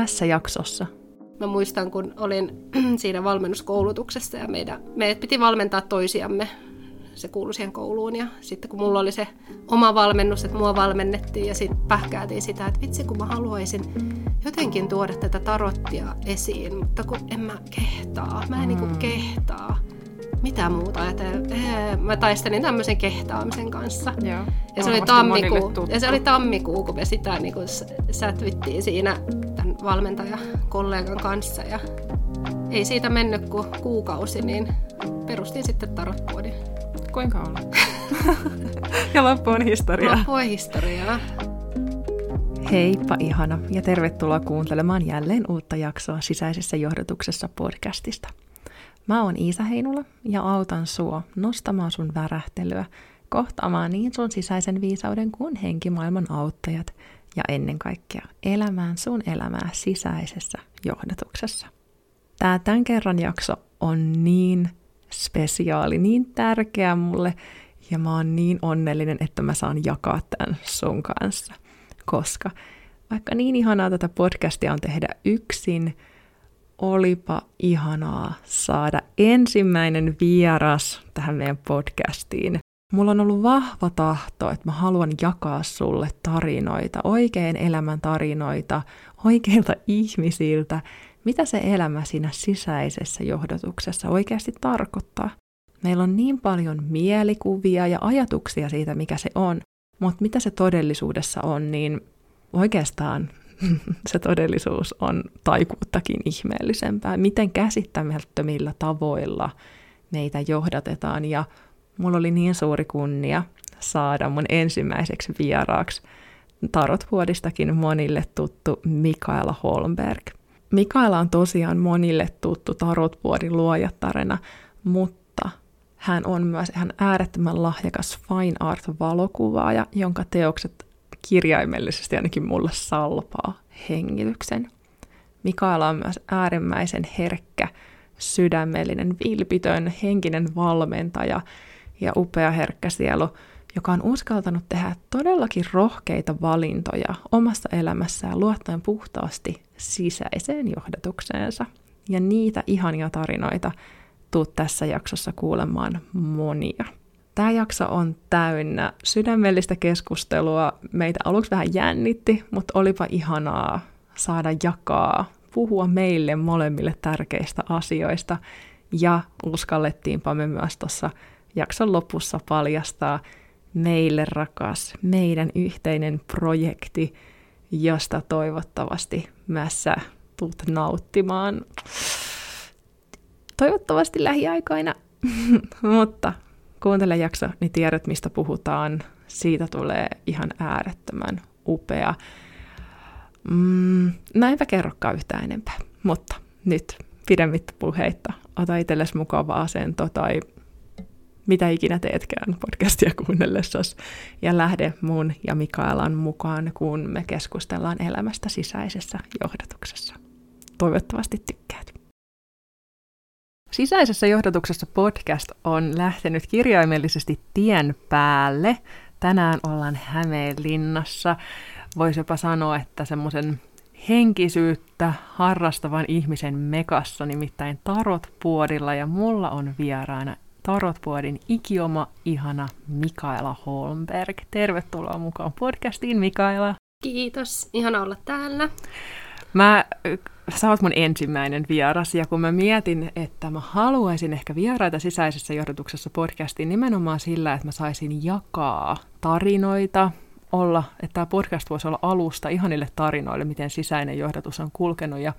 tässä jaksossa. Mä muistan, kun olin siinä valmennuskoulutuksessa ja meidän, meidät piti valmentaa toisiamme. Se kuului siihen kouluun ja sitten kun mulla oli se oma valmennus, että mua valmennettiin ja sitten pähkäätiin sitä, että vitsi kun mä haluaisin jotenkin tuoda tätä tarottia esiin, mutta kun en mä kehtaa, mä en niinku mm. kehtaa mitä muuta ajatella. Mä taistelin tämmöisen kehtaamisen kanssa. Joo, ja, se oli tammikuu, ja se oli tammikuu, kun me sitä niin sätvittiin siinä tämän valmentajakollegan kanssa. Ja ei siitä mennyt kuin kuukausi, niin perustin sitten tarotpuodin. Kuinka on? ja loppu on historiaa. Loppu on historiaa. Heippa ihana ja tervetuloa kuuntelemaan jälleen uutta jaksoa sisäisessä johdotuksessa podcastista. Mä oon Iisa Heinula ja autan sua nostamaan sun värähtelyä, kohtaamaan niin sun sisäisen viisauden kuin henkimaailman auttajat ja ennen kaikkea elämään sun elämää sisäisessä johdatuksessa. Tää tämän kerran jakso on niin spesiaali, niin tärkeä mulle ja mä oon niin onnellinen, että mä saan jakaa tämän sun kanssa. Koska vaikka niin ihanaa tätä podcastia on tehdä yksin, olipa ihanaa saada ensimmäinen vieras tähän meidän podcastiin. Mulla on ollut vahva tahto, että mä haluan jakaa sulle tarinoita, oikein elämän tarinoita, oikeilta ihmisiltä, mitä se elämä siinä sisäisessä johdotuksessa oikeasti tarkoittaa. Meillä on niin paljon mielikuvia ja ajatuksia siitä, mikä se on, mutta mitä se todellisuudessa on, niin oikeastaan se todellisuus on taikuuttakin ihmeellisempää. Miten käsittämättömillä tavoilla meitä johdatetaan. Ja mulla oli niin suuri kunnia saada mun ensimmäiseksi vieraaksi tarotvuodistakin monille tuttu Mikaela Holmberg. Mikaela on tosiaan monille tuttu tarotvuodin luojattarena, mutta hän on myös ihan äärettömän lahjakas fine art-valokuvaaja, jonka teokset kirjaimellisesti ainakin mulle salpaa hengityksen. Mikaela on myös äärimmäisen herkkä, sydämellinen, vilpitön, henkinen valmentaja ja upea herkkä sielu, joka on uskaltanut tehdä todellakin rohkeita valintoja omassa elämässään luottaen puhtaasti sisäiseen johdatukseensa. Ja niitä ihania tarinoita tuut tässä jaksossa kuulemaan monia. Tämä jakso on täynnä sydämellistä keskustelua. Meitä aluksi vähän jännitti, mutta olipa ihanaa saada jakaa, puhua meille molemmille tärkeistä asioista. Ja uskallettiinpa me myös tuossa jakson lopussa paljastaa meille rakas, meidän yhteinen projekti, josta toivottavasti myös sä tulet nauttimaan. Toivottavasti lähiaikoina, mutta kuuntele jakso, niin tiedät, mistä puhutaan. Siitä tulee ihan äärettömän upea. Mm, näinpä kerrokaan yhtään enempää, mutta nyt pidemmittä puheitta. Ota itsellesi mukava asento tai mitä ikinä teetkään podcastia kuunnellessasi ja lähde mun ja Mikaelan mukaan, kun me keskustellaan elämästä sisäisessä johdatuksessa. Toivottavasti tykkäät. Sisäisessä johdatuksessa podcast on lähtenyt kirjaimellisesti tien päälle. Tänään ollaan Hämeenlinnassa. Voisi jopa sanoa, että semmoisen henkisyyttä harrastavan ihmisen mekassa, nimittäin Tarotpuodilla, ja mulla on vieraana Tarotpuodin ikioma, ihana Mikaela Holmberg. Tervetuloa mukaan podcastiin, Mikaela. Kiitos, ihana olla täällä. Mä sä oot mun ensimmäinen vieras, ja kun mä mietin, että mä haluaisin ehkä vieraita sisäisessä johdotuksessa podcastiin nimenomaan sillä, että mä saisin jakaa tarinoita, olla, että tämä podcast voisi olla alusta ihanille tarinoille, miten sisäinen johdatus on kulkenut, ja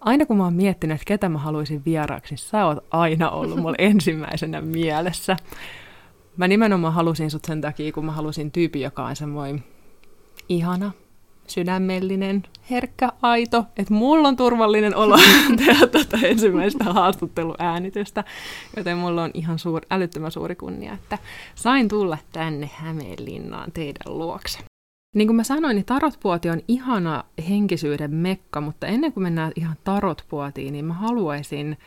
aina kun mä oon miettinyt, että ketä mä haluaisin vieraaksi, niin sä oot aina ollut mulla ensimmäisenä mielessä. Mä nimenomaan halusin sut sen takia, kun mä halusin tyypin, joka on semmoinen ihana, sydämellinen, herkkä, aito, että mulla on turvallinen olo tehdä tätä ensimmäistä haastatteluäänitystä, joten mulla on ihan suur, älyttömän suuri kunnia, että sain tulla tänne Hämeenlinnaan teidän luokse. Niin kuin mä sanoin, niin tarotpuoti on ihana henkisyyden mekka, mutta ennen kuin mennään ihan tarotpuotiin, niin mä haluaisin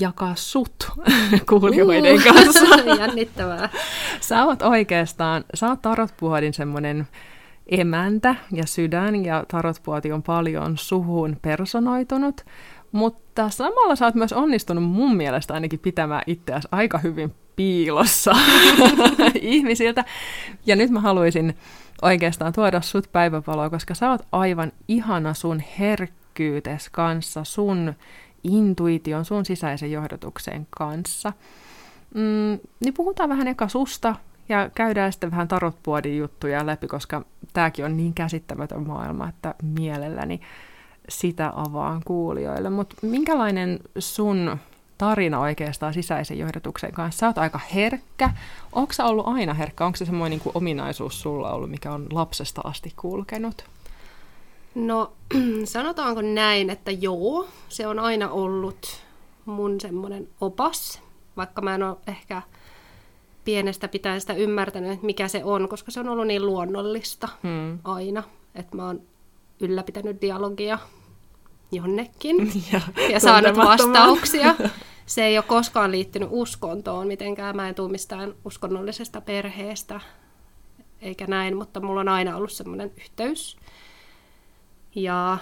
jakaa sut kuulijoiden kanssa. Jännittävää. Sä oot oikeastaan, sä oot tarotpuodin semmoinen emäntä ja sydän ja tarotpuoti on paljon suhun personoitunut, mutta samalla sä oot myös onnistunut mun mielestä ainakin pitämään itseäsi aika hyvin piilossa ihmisiltä. Ja nyt mä haluaisin oikeastaan tuoda sut päiväpaloa, koska sä oot aivan ihana sun herkkyytes kanssa, sun intuition, sun sisäisen johdotuksen kanssa. Mm, niin puhutaan vähän eka susta ja käydään sitten vähän tarotpuodin juttuja läpi, koska tämäkin on niin käsittämätön maailma, että mielelläni sitä avaan kuulijoille. Mutta minkälainen sun tarina oikeastaan sisäisen johdatuksen kanssa? Sä oot aika herkkä. Onko sä ollut aina herkkä? Onko se semmoinen niin ominaisuus sulla ollut, mikä on lapsesta asti kulkenut? No sanotaanko näin, että joo, se on aina ollut mun semmoinen opas, vaikka mä en ole ehkä pienestä pitäen sitä ymmärtänyt, että mikä se on, koska se on ollut niin luonnollista hmm. aina, että mä oon ylläpitänyt dialogia jonnekin ja, ja saanut vastauksia. Se ei ole koskaan liittynyt uskontoon mitenkään. Mä en tule mistään uskonnollisesta perheestä eikä näin, mutta mulla on aina ollut semmoinen yhteys. Ja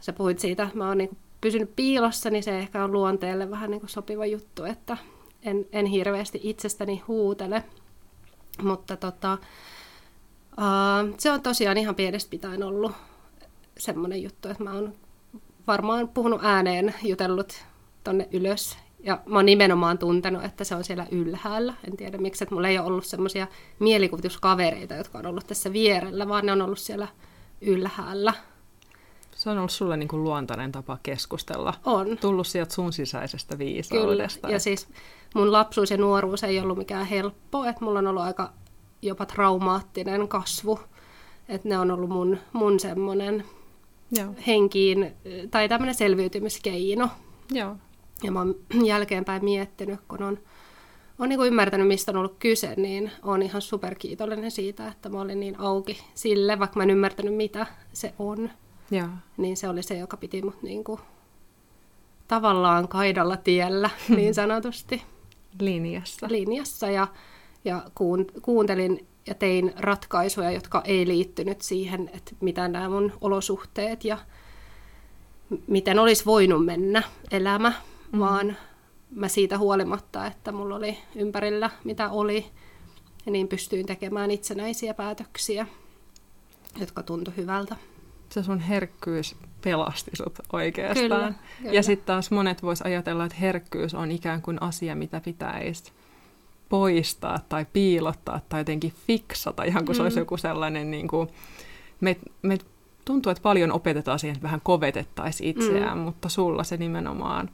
sä puhuit siitä, mä oon niin pysynyt piilossa, niin se ehkä on luonteelle vähän niin sopiva juttu, että en, en hirveästi itsestäni huutele. Mutta tota, uh, se on tosiaan ihan pienestä pitäen ollut semmoinen juttu, että mä oon varmaan puhunut ääneen, jutellut tonne ylös. Ja mä oon nimenomaan tuntenut, että se on siellä ylhäällä. En tiedä miksi, että mulla ei ole ollut semmoisia mielikuvituskavereita, jotka on ollut tässä vierellä, vaan ne on ollut siellä ylhäällä. Se on ollut sulle niin kuin luontainen tapa keskustella. On. Tullut sieltä sun sisäisestä viisaudesta. Kyllä, ja siis mun lapsuus ja nuoruus ei ollut mikään helppo, että mulla on ollut aika jopa traumaattinen kasvu. Että ne on ollut mun, mun semmoinen Joo. henkiin, tai tämmöinen selviytymiskeino. Joo. Ja mä oon jälkeenpäin miettinyt, kun on, on niin kuin ymmärtänyt, mistä on ollut kyse, niin on ihan superkiitollinen siitä, että mä olin niin auki sille, vaikka mä en ymmärtänyt, mitä se on. Joo. Niin se oli se, joka piti mut niin kuin tavallaan kaidalla tiellä, niin sanotusti. Linjassa. Linjassa ja, ja kuuntelin ja tein ratkaisuja, jotka ei liittynyt siihen, että mitä nämä mun olosuhteet ja miten olisi voinut mennä elämä, mm. vaan mä siitä huolimatta, että mulla oli ympärillä mitä oli, niin pystyin tekemään itsenäisiä päätöksiä, jotka tuntui hyvältä. Se sun herkkyys pelasti sut oikeastaan. Kyllä, kyllä. Ja sitten taas monet vois ajatella, että herkkyys on ikään kuin asia, mitä pitäisi poistaa tai piilottaa tai jotenkin fiksata, ihan kuin mm. se olisi mm. joku sellainen, niin kuin, me, me tuntuu, että paljon opetetaan siihen, että vähän kovetettaisiin itseään, mm. mutta sulla se nimenomaan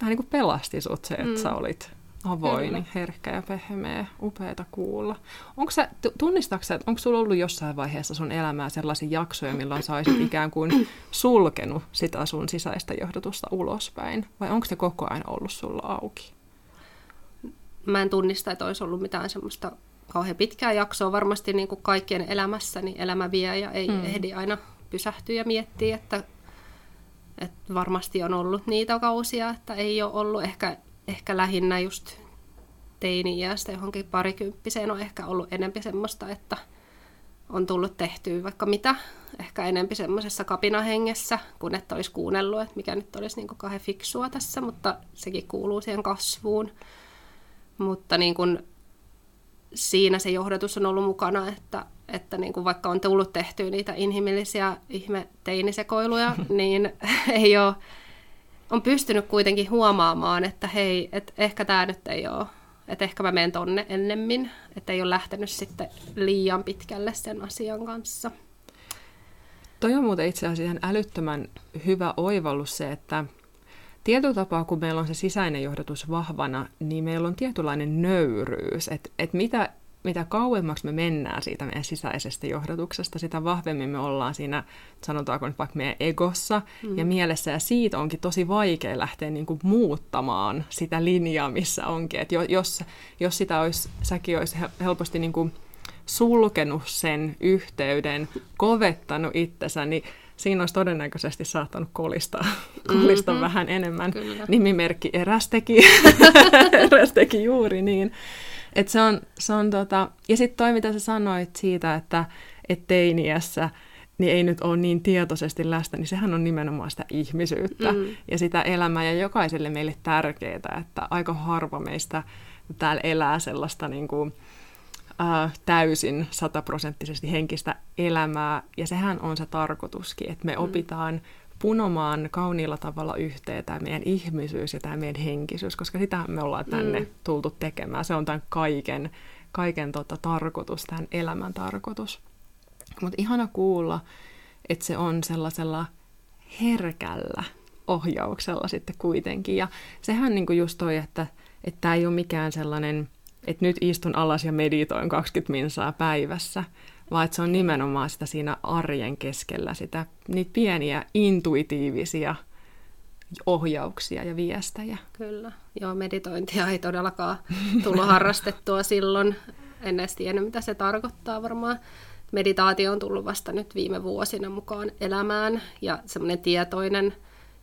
vähän niin kuin pelasti sut se, että mm. sä olit avoin, Kyllä. herkkä ja pehmeä, upeata kuulla. Onko sä, tunnistatko että onko sulla ollut jossain vaiheessa sun elämää sellaisia jaksoja, milloin sä olisit ikään kuin sulkenut sitä sun sisäistä johdotusta ulospäin? Vai onko se koko ajan ollut sulla auki? Mä en tunnista, että olisi ollut mitään semmoista kauhean pitkää jaksoa. Varmasti niin kuin kaikkien elämässä niin elämä vie ja ei mm. ehdi aina pysähtyä ja miettiä, että, että varmasti on ollut niitä kausia, että ei ole ollut ehkä, ehkä lähinnä just teini-iästä johonkin parikymppiseen on ehkä ollut enempi semmoista, että on tullut tehtyä vaikka mitä, ehkä enempi semmoisessa kapinahengessä, kun että olisi kuunnellut, että mikä nyt olisi niin kahden fiksua tässä, mutta sekin kuuluu siihen kasvuun. Mutta niin kuin siinä se johdatus on ollut mukana, että, että niin kuin vaikka on tullut tehtyä niitä inhimillisiä ihme teinisekoiluja, niin ei ole, on pystynyt kuitenkin huomaamaan, että hei, että ehkä tämä nyt ei ole, että ehkä mä menen tonne ennemmin, että ei ole lähtenyt sitten liian pitkälle sen asian kanssa. Toi on muuten itse asiassa älyttömän hyvä oivallus se, että tietyllä tapaa, kun meillä on se sisäinen johdatus vahvana, niin meillä on tietynlainen nöyryys, että et mitä, mitä kauemmaksi me mennään siitä meidän sisäisestä johdatuksesta, sitä vahvemmin me ollaan siinä, sanotaanko nyt vaikka meidän egossa mm. ja mielessä, ja siitä onkin tosi vaikea lähteä niin kuin muuttamaan sitä linjaa, missä onkin. Et jos, jos sitä olisi, säkin olisi helposti niin kuin sulkenut sen yhteyden, kovettanut itsensä, niin siinä olisi todennäköisesti saattanut kolista, kolista mm-hmm. vähän enemmän. Kyllä. Nimimerkki eräs teki, eräs teki juuri niin. Et se on, se on tota, ja sitten toi, mitä sä sanoit siitä, että että teiniässä niin ei nyt ole niin tietoisesti läsnä, niin sehän on nimenomaan sitä ihmisyyttä mm. ja sitä elämää ja jokaiselle meille tärkeää, että aika harva meistä täällä elää sellaista niin kuin, äh, täysin sataprosenttisesti henkistä elämää ja sehän on se tarkoituskin, että me mm. opitaan punomaan kauniilla tavalla yhteen tämä meidän ihmisyys ja tämä meidän henkisyys, koska sitä me ollaan tänne mm. tultu tekemään. Se on tämän kaiken, kaiken tota, tarkoitus, tämän elämän tarkoitus. Mutta ihana kuulla, että se on sellaisella herkällä ohjauksella sitten kuitenkin. Ja sehän niinku just toi, että tämä ei ole mikään sellainen, että nyt istun alas ja meditoin 20 minsaa päivässä, vaan että se on nimenomaan sitä siinä arjen keskellä, sitä, niitä pieniä intuitiivisia ohjauksia ja viestejä. Kyllä. Joo, meditointia ei todellakaan tullut harrastettua silloin. En edes tiennyt, mitä se tarkoittaa varmaan. Meditaatio on tullut vasta nyt viime vuosina mukaan elämään ja semmoinen tietoinen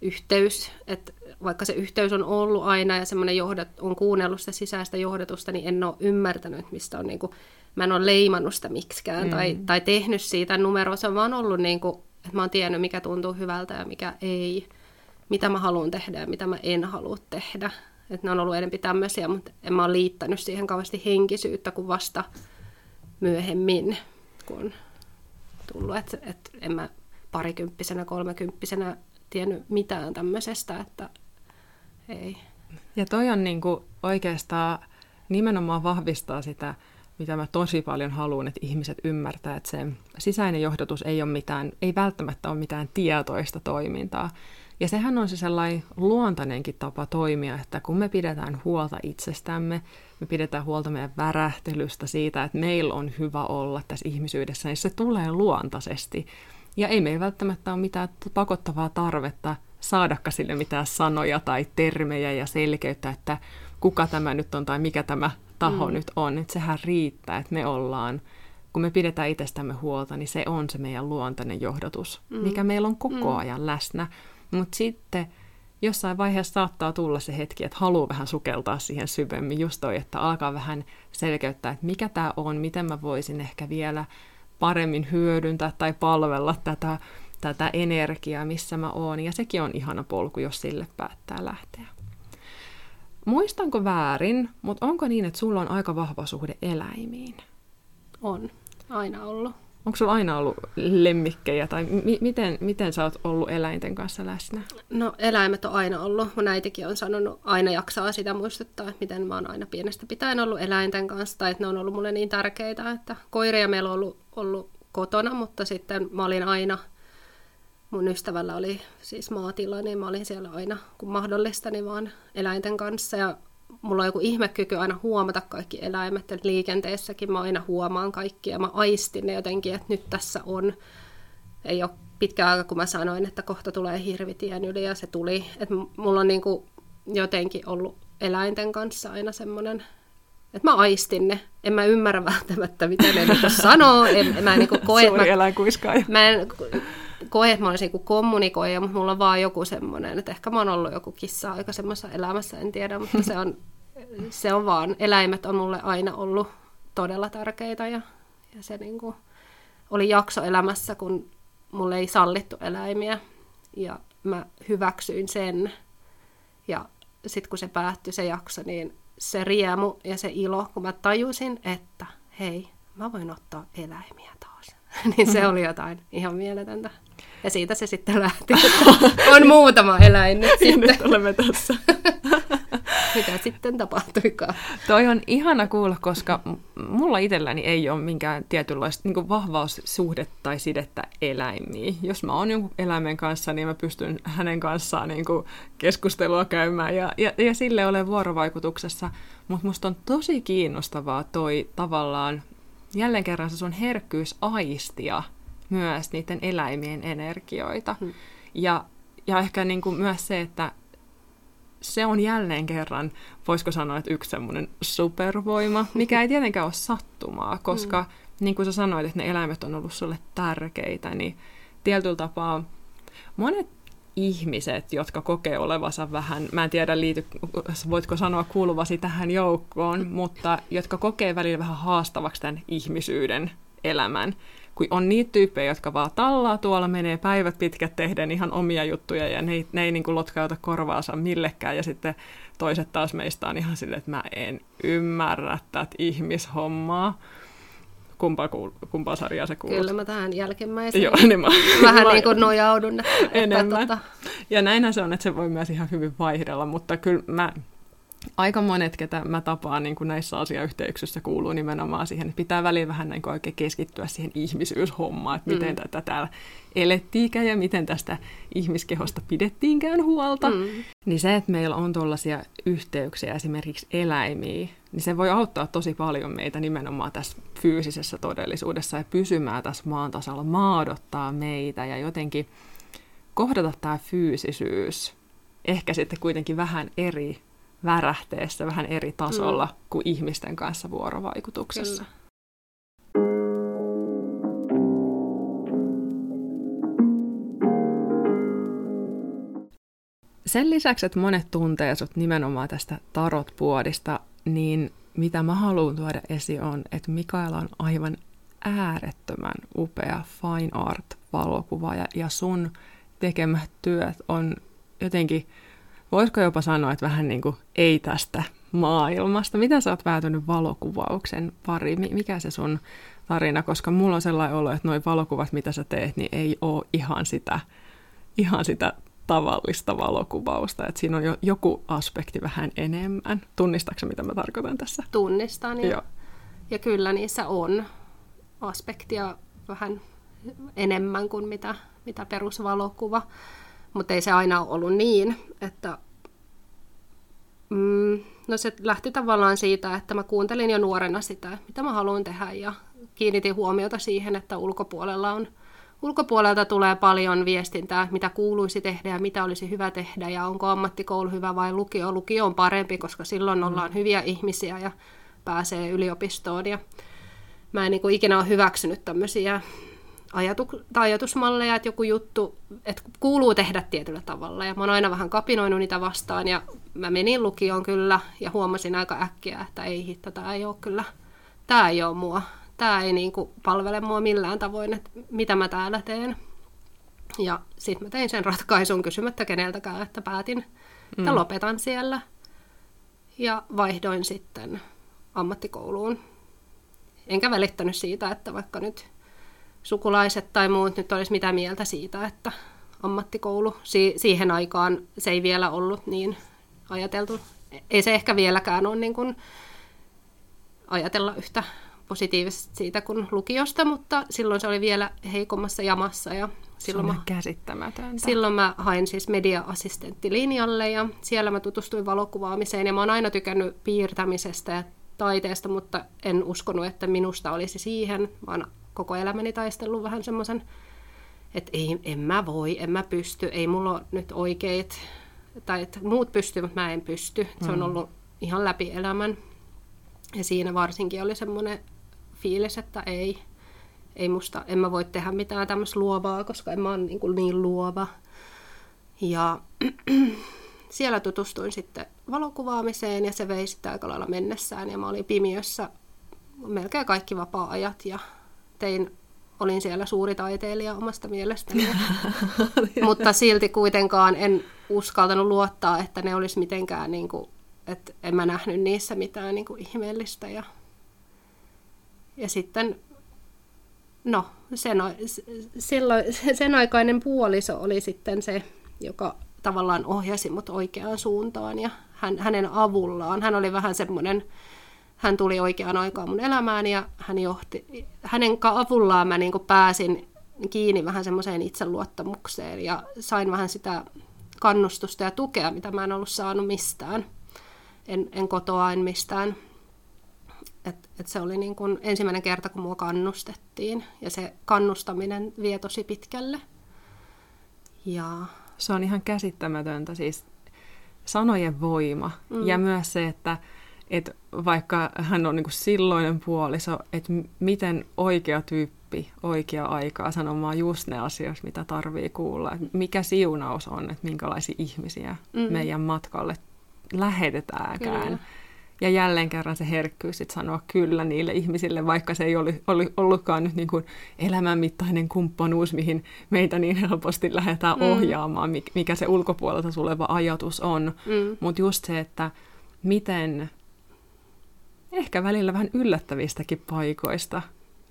yhteys, että vaikka se yhteys on ollut aina ja semmoinen johdat, on kuunnellut sitä sisäistä johdatusta, niin en ole ymmärtänyt, mistä on niin kuin mä en ole leimannut sitä miksikään mm. tai, tai tehnyt siitä numeroa. Se on vaan ollut niin kuin, että mä oon tiennyt, mikä tuntuu hyvältä ja mikä ei. Mitä mä haluan tehdä ja mitä mä en halua tehdä. Että ne on ollut enemmän tämmöisiä, mutta en mä ole liittänyt siihen kauheasti henkisyyttä kuin vasta myöhemmin, kun on tullut. Että et en mä parikymppisenä, kolmekymppisenä tiennyt mitään tämmöisestä, että ei. Ja toi on niinku oikeastaan nimenomaan vahvistaa sitä mitä mä tosi paljon haluan, että ihmiset ymmärtää, että se sisäinen johdatus ei ole mitään, ei välttämättä ole mitään tietoista toimintaa. Ja sehän on se sellainen luontainenkin tapa toimia, että kun me pidetään huolta itsestämme, me pidetään huolta meidän värähtelystä siitä, että meillä on hyvä olla tässä ihmisyydessä, niin se tulee luontaisesti. Ja ei meillä välttämättä ole mitään pakottavaa tarvetta saadakka sille mitään sanoja tai termejä ja selkeyttä, että kuka tämä nyt on tai mikä tämä taho mm. nyt on. Että sehän riittää, että me ollaan, kun me pidetään itsestämme huolta, niin se on se meidän luontainen johdatus, mm. mikä meillä on koko mm. ajan läsnä. Mutta sitten jossain vaiheessa saattaa tulla se hetki, että haluaa vähän sukeltaa siihen syvemmin, just toi, että alkaa vähän selkeyttää, että mikä tämä on, miten mä voisin ehkä vielä paremmin hyödyntää tai palvella tätä, tätä energiaa, missä mä oon. Ja sekin on ihana polku, jos sille päättää lähteä. Muistanko väärin, mutta onko niin, että sulla on aika vahva suhde eläimiin? On, aina ollut. Onko sulla aina ollut lemmikkejä tai mi- miten, miten sä oot ollut eläinten kanssa läsnä? No eläimet on aina ollut. Mun äitikin on sanonut, aina jaksaa sitä muistuttaa, että miten mä oon aina pienestä pitäen ollut eläinten kanssa tai että ne on ollut mulle niin tärkeitä, että koiria meillä on ollut, ollut kotona, mutta sitten mä olin aina – mun ystävällä oli siis maatila, niin mä olin siellä aina, kun mahdollista, niin vaan eläinten kanssa. Ja mulla on joku ihmekyky aina huomata kaikki eläimet, että liikenteessäkin mä aina huomaan ja mä aistin ne jotenkin, että nyt tässä on. Ei ole pitkä aika, kun mä sanoin, että kohta tulee hirvitien yli ja se tuli. Että mulla on niin kuin jotenkin ollut eläinten kanssa aina semmoinen, että mä aistin ne. En mä ymmärrä välttämättä, mitä ne niin sanoo. En, en mä niin koe, Suuri eläinkuiskaaja. Mä en koe, että mä olisin kuin kommunikoija, mutta mulla on vaan joku semmoinen, että ehkä mä oon ollut joku kissa aika semmoisessa elämässä, en tiedä, mutta se on, se on vaan, eläimet on mulle aina ollut todella tärkeitä ja, ja se niin kuin oli jakso elämässä, kun mulle ei sallittu eläimiä ja mä hyväksyin sen ja sitten kun se päättyi se jakso, niin se riemu ja se ilo, kun mä tajusin, että hei, mä voin ottaa eläimiä taas. niin se oli jotain ihan mieletöntä. Ja siitä se sitten lähti. on muutama eläin nyt sitten. nyt olemme tässä. Mitä sitten tapahtuikaan? Toi on ihana kuulla, koska mulla itselläni ei ole minkään tietynlaista niin vahvaa suhdetta tai sidettä eläimiin. Jos mä oon jonkun eläimen kanssa, niin mä pystyn hänen kanssaan niin kuin keskustelua käymään ja, ja, ja sille olen vuorovaikutuksessa. Mutta musta on tosi kiinnostavaa toi tavallaan, jälleen kerran se sun herkkyys aistia myös niiden eläimien energioita. Hmm. Ja, ja ehkä niin kuin myös se, että se on jälleen kerran, voisiko sanoa, että yksi semmoinen supervoima, mikä ei tietenkään ole sattumaa, koska hmm. niin kuin sä sanoit, että ne eläimet on ollut sulle tärkeitä, niin tietyllä tapaa monet ihmiset, jotka kokee olevansa vähän, mä en tiedä liity, voitko sanoa kuuluvasi tähän joukkoon, mutta jotka kokee välillä vähän haastavaksi tämän ihmisyyden elämän. Kun on niitä tyyppejä, jotka vaan tallaa tuolla, menee päivät pitkät tehden ihan omia juttuja ja ne, ne ei niin kuin lotkauta korvaansa millekään. Ja sitten toiset taas meistä on ihan silleen, että mä en ymmärrä tätä ihmishommaa kumpaa, kuul- kumpaa sarjaa se kuuluu. Kyllä mä tähän jälkimmäiseen Joo, niin mä, vähän mä, niin kuin nojaudun. Että, enemmän. Että, tota... Ja näinhän se on, että se voi myös ihan hyvin vaihdella, mutta kyllä mä, aika monet, ketä mä tapaan niin kuin näissä asiayhteyksissä, kuuluu nimenomaan siihen, että pitää väliin vähän niin kuin oikein keskittyä siihen ihmisyyshommaan, että miten mm. tätä täällä elettiinkään ja miten tästä ihmiskehosta pidettiinkään huolta. Mm. Niin se, että meillä on tuollaisia yhteyksiä esimerkiksi eläimiä, niin se voi auttaa tosi paljon meitä nimenomaan tässä fyysisessä todellisuudessa ja pysymään tässä maan tasalla, maadottaa meitä ja jotenkin kohdata tämä fyysisyys ehkä sitten kuitenkin vähän eri värähteessä, vähän eri tasolla mm. kuin ihmisten kanssa vuorovaikutuksessa. Kyllä. Sen lisäksi, että monet tuntee sut nimenomaan tästä tarot-puodista, niin mitä mä haluan tuoda esiin on, että Mikaela on aivan äärettömän upea fine art-valokuva ja, ja sun tekemät työt on jotenkin, voisiko jopa sanoa, että vähän niin kuin ei tästä maailmasta. Mitä sä oot päätynyt valokuvauksen pariin? Mikä se sun tarina? Koska mulla on sellainen olo, että nuo valokuvat, mitä sä teet, niin ei ole ihan sitä, ihan sitä tavallista valokuvausta, että siinä on jo joku aspekti vähän enemmän. Tunnistatko mitä mä tarkoitan tässä? Tunnistan ja, Joo. ja kyllä niissä on aspektia vähän enemmän kuin mitä, mitä perusvalokuva, mutta ei se aina ollut niin, että mm, no se lähti tavallaan siitä, että mä kuuntelin jo nuorena sitä, mitä mä haluan tehdä ja kiinnitin huomiota siihen, että ulkopuolella on ulkopuolelta tulee paljon viestintää, mitä kuuluisi tehdä ja mitä olisi hyvä tehdä ja onko ammattikoulu hyvä vai lukio. Lukio on parempi, koska silloin mm. ollaan hyviä ihmisiä ja pääsee yliopistoon. Ja mä en niin kuin ikinä ole hyväksynyt tämmöisiä ajatu- tai ajatusmalleja, että joku juttu, että kuuluu tehdä tietyllä tavalla. Ja mä oon aina vähän kapinoinut niitä vastaan ja mä menin lukioon kyllä ja huomasin aika äkkiä, että ei hitto, tämä ei ole kyllä, tämä ei ole mua tämä ei niinku palvele mua millään tavoin, että mitä mä täällä teen. Ja sitten mä tein sen ratkaisun kysymättä keneltäkään, että päätin, että mm. lopetan siellä. Ja vaihdoin sitten ammattikouluun. Enkä välittänyt siitä, että vaikka nyt sukulaiset tai muut nyt olisi mitä mieltä siitä, että ammattikoulu, si- siihen aikaan se ei vielä ollut niin ajateltu. Ei se ehkä vieläkään ole niin kuin ajatella yhtä positiivisesti siitä kuin lukiosta, mutta silloin se oli vielä heikommassa jamassa. Ja silloin mä, käsittämätöntä. Silloin mä hain siis media-assistenttilinjalle ja siellä mä tutustuin valokuvaamiseen ja mä oon aina tykännyt piirtämisestä ja taiteesta, mutta en uskonut, että minusta olisi siihen. Oon koko elämäni taistellut vähän semmoisen, että ei, en mä voi, en mä pysty, ei mulla ole nyt oikeit, tai että muut pystyvät, mutta mä en pysty. Se on mm. ollut ihan läpi elämän. Ja siinä varsinkin oli semmoinen fiilis, että ei, ei musta, en mä voi tehdä mitään tämmöistä luovaa, koska en mä ole niin, kuin niin luova. Ja siellä tutustuin sitten valokuvaamiseen ja se vei sitten aika lailla mennessään ja mä olin pimiössä melkein kaikki vapaa-ajat ja tein, olin siellä suuri taiteilija omasta mielestäni. mutta silti kuitenkaan en uskaltanut luottaa, että ne olisi mitenkään, niin kuin, että en mä nähnyt niissä mitään niin kuin ihmeellistä ja ja sitten, no, sen, silloin, sen aikainen puoliso oli sitten se, joka tavallaan ohjasi mut oikeaan suuntaan ja hän, hänen avullaan, hän oli vähän semmoinen, hän tuli oikeaan aikaan mun elämään ja hän johti, hänen avullaan mä niin pääsin kiinni vähän semmoiseen itseluottamukseen ja sain vähän sitä kannustusta ja tukea, mitä mä en ollut saanut mistään. En, en kotoa, en mistään et, et se oli niin kun ensimmäinen kerta, kun mua kannustettiin. Ja se kannustaminen vie tosi pitkälle. Ja... Se on ihan käsittämätöntä, siis sanojen voima. Mm. Ja myös se, että et vaikka hän on niin silloinen puoliso, että miten oikea tyyppi oikea aikaa sanomaan just ne asiat, mitä tarvii kuulla. Et mikä siunaus on, että minkälaisia ihmisiä mm. meidän matkalle lähetetäänkään. Kyllä Ja jälleen kerran se herkkyys sit sanoa kyllä niille ihmisille, vaikka se ei oli, oli ollutkaan nyt niin kuin elämänmittainen kumppanuus, mihin meitä niin helposti lähdetään mm. ohjaamaan, mikä se ulkopuolelta tuleva ajatus on. Mm. Mutta just se, että miten ehkä välillä vähän yllättävistäkin paikoista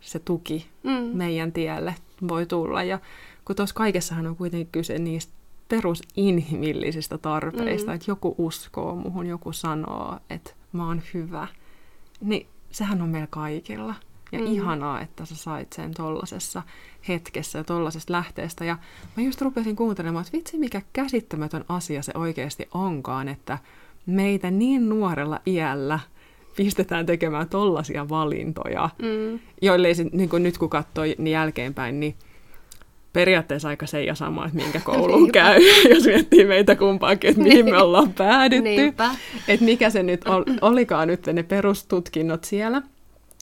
se tuki mm. meidän tielle voi tulla. Ja kun tuossa kaikessahan on kuitenkin kyse niistä perusinhimillisistä tarpeista, mm. että joku uskoo muhun, joku sanoo, että mä oon hyvä, niin sehän on meillä kaikilla. Ja mm. ihanaa, että sä sait sen tollasessa hetkessä ja tollasesta lähteestä. Ja mä just rupesin kuuntelemaan, että vitsi mikä käsittämätön asia se oikeasti onkaan, että meitä niin nuorella iällä pistetään tekemään tollaisia valintoja, mm. joille ei niin kuin nyt kun katsoo niin jälkeenpäin, niin periaatteessa aika se ja sama, että minkä koulun käy, jos miettii meitä kumpaakin, että mihin me ollaan päädytty. Että mikä se nyt ol, olikaan nyt ne perustutkinnot siellä.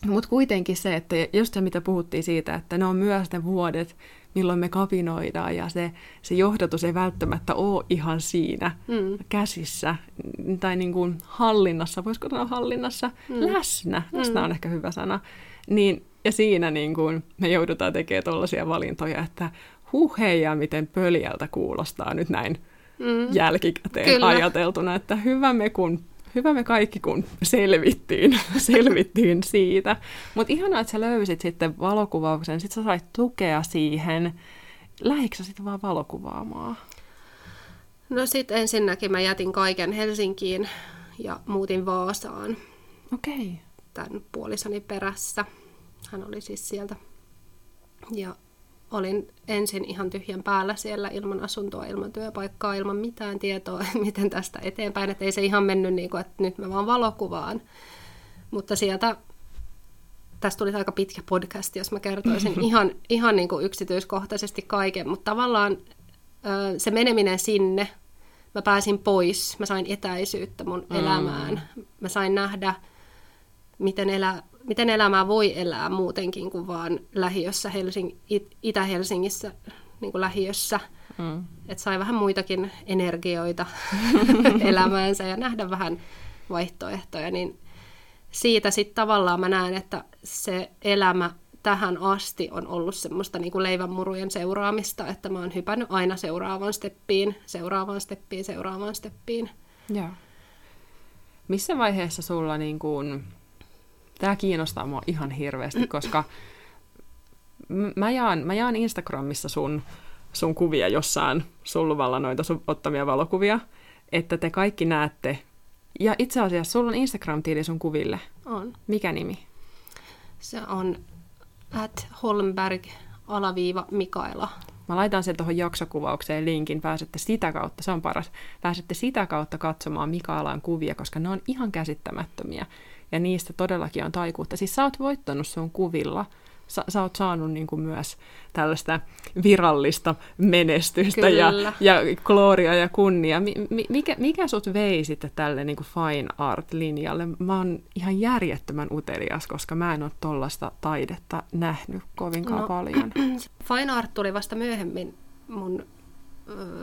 Mutta kuitenkin se, että just se mitä puhuttiin siitä, että ne on myös ne vuodet, milloin me kapinoidaan ja se, se johdatus ei välttämättä ole ihan siinä mm. käsissä tai niin kuin hallinnassa, voisiko sanoa hallinnassa, mm. läsnä, läsnä mm. on ehkä hyvä sana, niin ja siinä niin kuin me joudutaan tekemään tuollaisia valintoja, että huh ja miten pöljältä kuulostaa nyt näin mm. jälkikäteen Kyllä. ajateltuna, että hyvä me, kun, hyvä me kaikki kun selvittiin, selvittiin siitä. Mutta ihanaa, että sä löysit sitten valokuvauksen, sitten sä sait tukea siihen. Lähikö sä sitten vaan valokuvaamaan? No sitten ensinnäkin mä jätin kaiken Helsinkiin ja muutin Vaasaan. Okei. Okay. Tämän puolisoni perässä. Hän oli siis sieltä. Ja olin ensin ihan tyhjän päällä siellä ilman asuntoa, ilman työpaikkaa, ilman mitään tietoa, miten tästä eteenpäin. Että ei se ihan mennyt niin kuin, että nyt mä vaan valokuvaan. Mutta sieltä, tästä tuli aika pitkä podcast, jos mä kertoisin ihan, ihan niin kuin yksityiskohtaisesti kaiken. Mutta tavallaan se meneminen sinne, mä pääsin pois, mä sain etäisyyttä mun mm. elämään. Mä sain nähdä, miten elää miten elämää voi elää muutenkin kuin vaan lähiössä, Helsing, Itä-Helsingissä niin kuin lähiössä. Mm. Että sai vähän muitakin energioita elämäänsä ja nähdä vähän vaihtoehtoja. Niin siitä sitten tavallaan mä näen, että se elämä tähän asti on ollut semmoista niin kuin leivänmurujen seuraamista, että mä oon hypännyt aina seuraavaan steppiin, seuraavaan steppiin, seuraavaan steppiin. Joo. Missä vaiheessa sulla niin kuin Tämä kiinnostaa mua ihan hirveästi, koska mä jaan, mä jaan Instagramissa sun, sun kuvia jossain sulluvalla noita sun ottamia valokuvia, että te kaikki näette. Ja itse asiassa sulla on Instagram-tili sun kuville. On. Mikä nimi? Se on at Holmberg alaviiva Mikaela. Mä laitan sen tuohon jaksokuvaukseen linkin, pääsette sitä kautta, se on paras, pääsette sitä kautta katsomaan Mikaelan kuvia, koska ne on ihan käsittämättömiä ja niistä todellakin on taikuutta. Siis sä oot voittanut sun kuvilla, sä, sä oot saanut niin kuin myös tällaista virallista menestystä ja, ja gloria ja kunnia. Mi, mikä, mikä sut vei sitten tälle niin kuin fine art-linjalle? Mä oon ihan järjettömän utelias, koska mä en ole tollasta taidetta nähnyt kovinkaan no, paljon. Fine art tuli vasta myöhemmin mun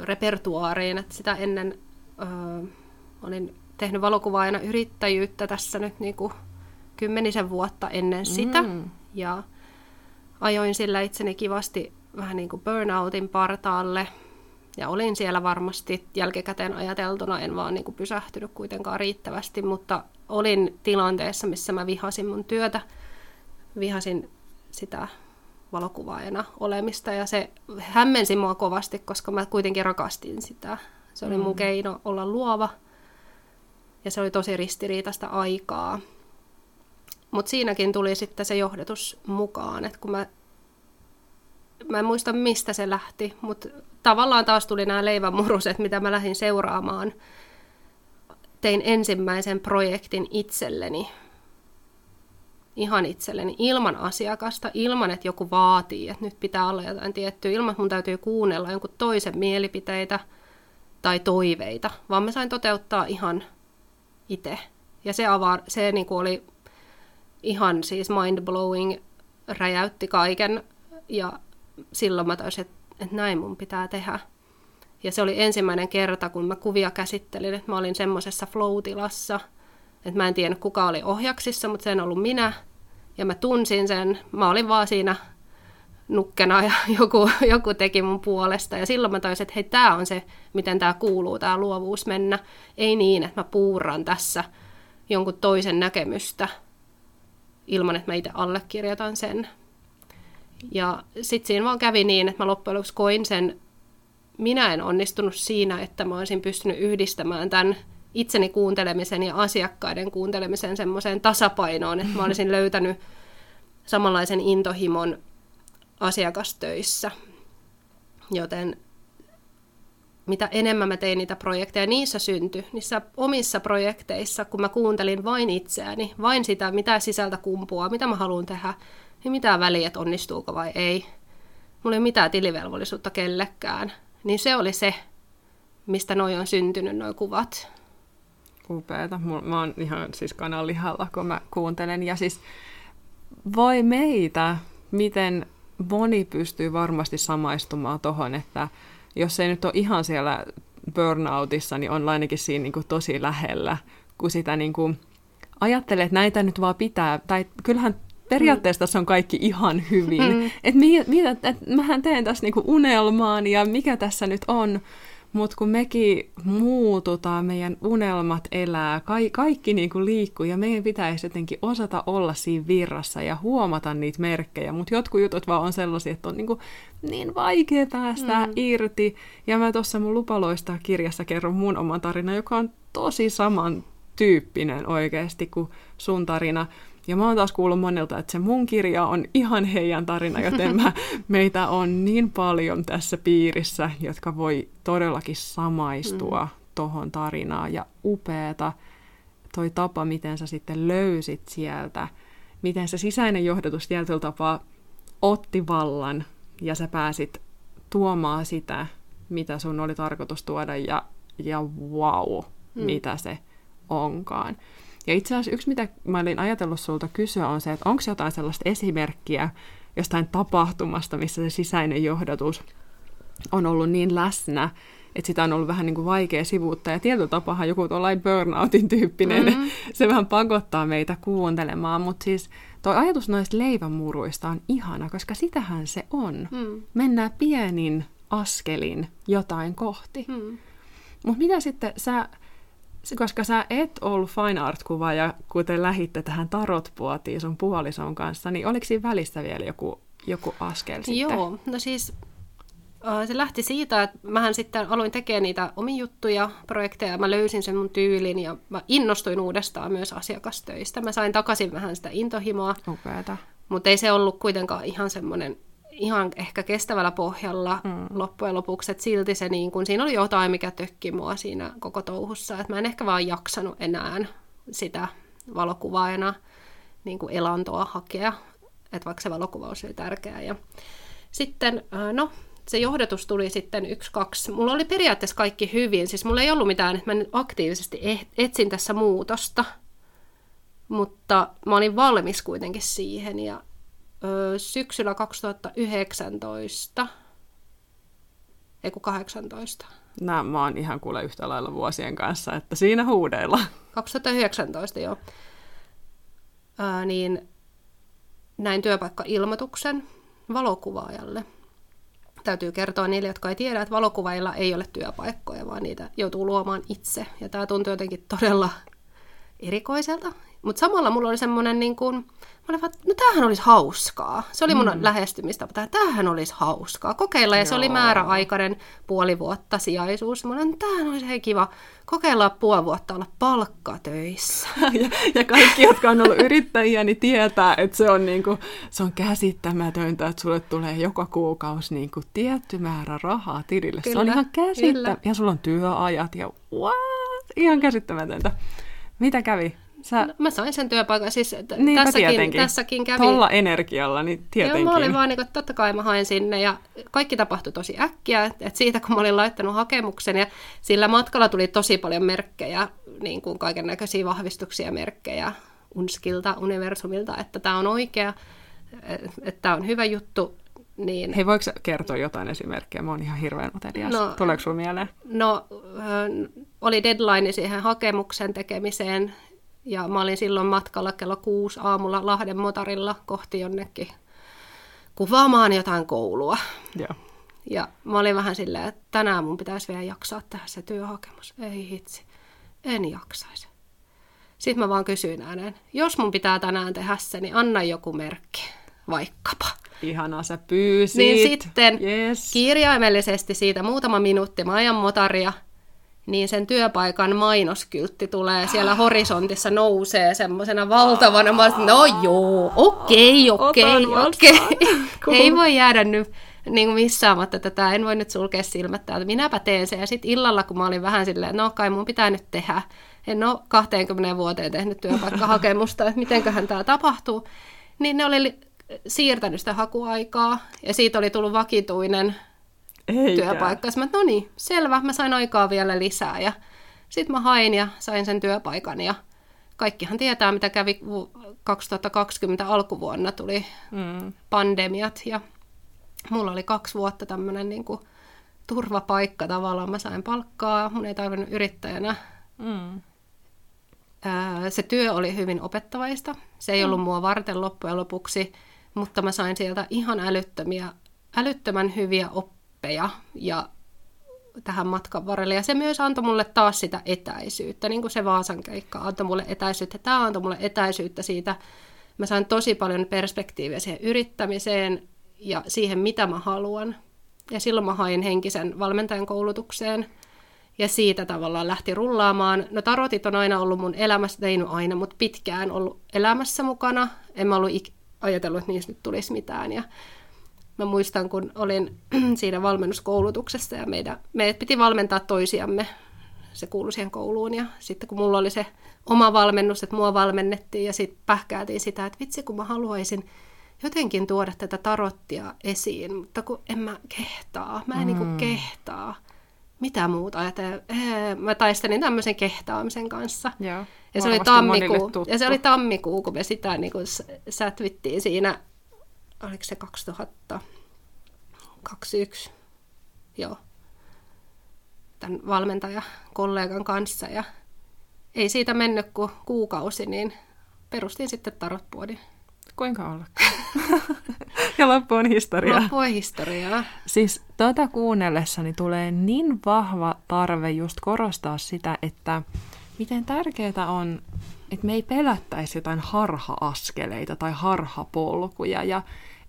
repertuaariin, että sitä ennen ö, olin tehnyt valokuvaajana yrittäjyyttä tässä nyt niin kuin kymmenisen vuotta ennen sitä. Mm. Ja ajoin sillä itseni kivasti vähän niin kuin burnoutin partaalle. Ja olin siellä varmasti jälkikäteen ajateltuna, en vaan niin kuin pysähtynyt kuitenkaan riittävästi, mutta olin tilanteessa, missä mä vihasin mun työtä. Vihasin sitä valokuvaajana olemista ja se hämmensi mua kovasti, koska mä kuitenkin rakastin sitä. Se oli mun mm. keino olla luova – ja se oli tosi ristiriitaista aikaa. Mutta siinäkin tuli sitten se johdatus mukaan, että kun mä, mä en muista mistä se lähti, mutta tavallaan taas tuli nämä leivänmuruset, mitä mä lähdin seuraamaan. Tein ensimmäisen projektin itselleni, ihan itselleni, ilman asiakasta, ilman, että joku vaatii, että nyt pitää olla jotain tiettyä, ilman, että mun täytyy kuunnella jonkun toisen mielipiteitä tai toiveita, vaan mä sain toteuttaa ihan itse. Ja se, avaar, se niin kuin oli ihan siis mind-blowing, räjäytti kaiken ja silloin mä taisin, että, että näin mun pitää tehdä. Ja se oli ensimmäinen kerta, kun mä kuvia käsittelin, että mä olin semmoisessa flow-tilassa, Et mä en tiedä, kuka oli ohjaksissa, mutta se en ollut minä. Ja mä tunsin sen. Mä olin vaan siinä nukkena ja joku, joku teki mun puolesta. Ja silloin mä taisin, että hei, tämä on se, miten tämä kuuluu, tämä luovuus mennä. Ei niin, että mä puurran tässä jonkun toisen näkemystä ilman, että mä itse allekirjoitan sen. Ja sitten siinä vaan kävi niin, että mä loppujen lopuksi koin sen, minä en onnistunut siinä, että mä olisin pystynyt yhdistämään tämän itseni kuuntelemisen ja asiakkaiden kuuntelemisen semmoiseen tasapainoon, että mä olisin löytänyt samanlaisen intohimon asiakastöissä. Joten mitä enemmän mä tein niitä projekteja, niissä syntyi, niissä omissa projekteissa, kun mä kuuntelin vain itseäni, vain sitä, mitä sisältä kumpuaa, mitä mä haluan tehdä, niin mitä väliä, että onnistuuko vai ei. Mulla ei ole mitään tilivelvollisuutta kellekään. Niin se oli se, mistä noi on syntynyt, noi kuvat. Upeeta. Mä oon ihan siis kananlihalla, kun mä kuuntelen. Ja siis voi meitä, miten moni pystyy varmasti samaistumaan tuohon, että jos ei nyt ole ihan siellä burnoutissa, niin on ainakin siinä niin kuin tosi lähellä, kun sitä niin kuin ajattelee, että näitä nyt vaan pitää, tai kyllähän periaatteessa tässä on kaikki ihan hyvin. Mm. Että mi, mi, et, mähän teen tässä niinku unelmaan ja mikä tässä nyt on, mutta kun mekin muututaan, meidän unelmat elää, ka- kaikki niin kuin liikkuu ja meidän pitäisi jotenkin osata olla siinä virrassa ja huomata niitä merkkejä, mutta jotkut jutut vaan on sellaisia, että on niin, kuin niin vaikea päästä mm. irti. Ja mä tuossa mun lupaloista kirjassa kerron mun oman tarina, joka on tosi samantyyppinen oikeasti kuin sun tarina. Ja mä oon taas kuullut monelta, että se mun kirja on ihan heidän tarina, joten mä, meitä on niin paljon tässä piirissä, jotka voi todellakin samaistua mm. tohon tarinaan. Ja upeeta toi tapa, miten sä sitten löysit sieltä, miten se sisäinen johdatus tietyllä tapaa otti vallan ja sä pääsit tuomaan sitä, mitä sun oli tarkoitus tuoda ja, ja wow, mm. mitä se onkaan. Ja itse asiassa yksi, mitä mä olin ajatellut sulta kysyä, on se, että onko jotain sellaista esimerkkiä jostain tapahtumasta, missä se sisäinen johdatus on ollut niin läsnä, että sitä on ollut vähän niin kuin vaikea sivuuttaa. Ja tietyllä tapaa joku tuollainen burnoutin tyyppinen, mm-hmm. se vähän pakottaa meitä kuuntelemaan. Mutta siis tuo ajatus noista leivämuruista on ihana, koska sitähän se on. Mm. Mennään pienin askelin jotain kohti. Mm. Mutta mitä sitten sä koska sä et ollut fine art-kuvaaja, kuten lähitte tähän tarotpuotiin sun puolison kanssa, niin oliko siinä välissä vielä joku, joku askel sitten? Joo, no siis se lähti siitä, että mähän sitten aloin tekemään niitä omia juttuja, projekteja, mä löysin sen mun tyylin ja mä innostuin uudestaan myös asiakastöistä. Mä sain takaisin vähän sitä intohimoa, Upeata. mutta ei se ollut kuitenkaan ihan semmoinen ihan ehkä kestävällä pohjalla mm. loppujen lopuksi, että silti se niin kun, siinä oli jotain, mikä tökki mua siinä koko touhussa, että mä en ehkä vaan jaksanut enää sitä valokuvaajana niin kuin elantoa hakea, että vaikka se valokuvaus oli tärkeää. Ja sitten, no, se johdatus tuli sitten yksi, kaksi. Mulla oli periaatteessa kaikki hyvin, siis mulla ei ollut mitään, että mä nyt aktiivisesti e-, etsin tässä muutosta, mutta mä olin valmis kuitenkin siihen ja syksyllä 2019, ei kun 18. Nämä mä oon ihan kuule yhtä lailla vuosien kanssa, että siinä huudeilla. 2019, joo. Ää, niin näin työpaikka-ilmoituksen valokuvaajalle. Täytyy kertoa niille, jotka ei tiedä, että valokuvaajilla ei ole työpaikkoja, vaan niitä joutuu luomaan itse. Ja tämä tuntuu jotenkin todella erikoiselta. Mutta samalla mulla oli semmoinen niin kuin, Mä olin vaan, no tämähän olisi hauskaa. Se oli mun mm. lähestymistapa. Tämähän olisi hauskaa. Kokeilla. Ja Joo. se oli määräaikainen puoli vuotta sijaisuus. Mä olin, tämähän olisi hei kiva. Kokeilla puoli vuotta olla palkkatöissä. ja, ja kaikki, jotka on ollut yrittäjiä, niin tietää, että se on, niin kuin, se on käsittämätöntä, että sulle tulee joka kuukausi niin kuin tietty määrä rahaa tilille. Kyllä, se on ihan käsittämätöntä. Ja sulla on työajat ja what? Ihan käsittämätöntä. Mitä kävi? Sä... No, mä sain sen työpaikan, siis Niinpä tässäkin, tietenkin. tässäkin kävi... Tuolla energialla, niin tietenkin. Joo, mä olin vaan niin että totta kai mä hain sinne ja kaikki tapahtui tosi äkkiä, että siitä kun mä olin laittanut hakemuksen ja sillä matkalla tuli tosi paljon merkkejä, niin kuin kaiken näköisiä vahvistuksia merkkejä Unskilta, universumilta, että tämä on oikea, että tämä on hyvä juttu, niin... Hei, voiko kertoa jotain esimerkkejä? Mä oon ihan hirveän utelias. No, Tuleeko sulla mieleen? No, oli deadline siihen hakemuksen tekemiseen Ja mä olin silloin matkalla kello kuusi aamulla Lahden motarilla kohti jonnekin kuvaamaan jotain koulua. Joo. Ja mä olin vähän silleen, että tänään mun pitäisi vielä jaksaa tehdä se työhakemus. Ei hitsi, en jaksaisi. Sitten mä vaan kysyin ääneen, jos mun pitää tänään tehdä se, niin anna joku merkki, vaikkapa. Ihanaa, sä pyysit. Niin sitten yes. kirjaimellisesti siitä muutama minuutti ajan motaria, niin sen työpaikan mainoskyltti tulee siellä horisontissa nousee semmoisena valtavana. Mä olisin, no joo, okei, okei, okei. Ei voi jäädä nyt niin kuin missaamatta tätä, en voi nyt sulkea silmät täältä. Minäpä teen sen. Ja sitten illalla, kun mä olin vähän silleen, no kai mun pitää nyt tehdä. En ole 20 vuoteen tehnyt työpaikkahakemusta, että mitenköhän tämä tapahtuu. Niin ne oli li- siirtänyt sitä hakuaikaa ja siitä oli tullut vakituinen Eikä. työpaikka. Sitten mä, no niin, selvä, mä sain aikaa vielä lisää. Ja sitten mä hain ja sain sen työpaikan. Ja kaikkihan tietää, mitä kävi vu- 2020 alkuvuonna. Tuli Mm. pandemiat ja mulla oli kaksi vuotta tämmöinen niin turvapaikka tavallaan. Mä sain palkkaa, mun ei tarvinnut yrittäjänä. Mm. Ää, se työ oli hyvin opettavaista. Se ei ollut mua varten loppujen lopuksi, mutta mä sain sieltä ihan älyttömiä, älyttömän hyviä oppeja ja tähän matkan varrelle. Ja se myös antoi mulle taas sitä etäisyyttä, niin kuin se Vaasan keikka antoi mulle etäisyyttä. Tämä antoi mulle etäisyyttä siitä. Mä sain tosi paljon perspektiiviä siihen yrittämiseen ja siihen, mitä mä haluan. Ja silloin mä hain henkisen valmentajan koulutukseen. Ja siitä tavallaan lähti rullaamaan. No tarotit on aina ollut mun elämässä, ei aina, mutta pitkään ollut elämässä mukana. En mä ollut ik- ajatellut, että niistä nyt tulisi mitään. Ja mä muistan, kun olin siinä valmennuskoulutuksessa ja meidän, meidät piti valmentaa toisiamme. Se kuului siihen kouluun ja sitten kun mulla oli se oma valmennus, että mua valmennettiin ja sitten pähkäätiin sitä, että vitsi kun mä haluaisin jotenkin tuoda tätä tarottia esiin, mutta kun en mä kehtaa, mä en mm. niinku kehtaa. Mitä muuta ajatella? Mä taistelin tämmöisen kehtaamisen kanssa. Joo. Ja se, oli tammikuu, ja se oli tammikuu, kun me sitä niin kuin sätvittiin siinä, oliko se 2021, joo, tämän valmentajakollegan kanssa. Ja ei siitä mennyt kuin kuukausi, niin perustin sitten tarotpuodin. Kuinka ollakaan? Ja loppu on historiaa. Loppui historiaa. Siis tota kuunnellessani tulee niin vahva tarve just korostaa sitä, että miten tärkeää on, että me ei pelättäisi jotain harha-askeleita tai harhapolkuja. Ja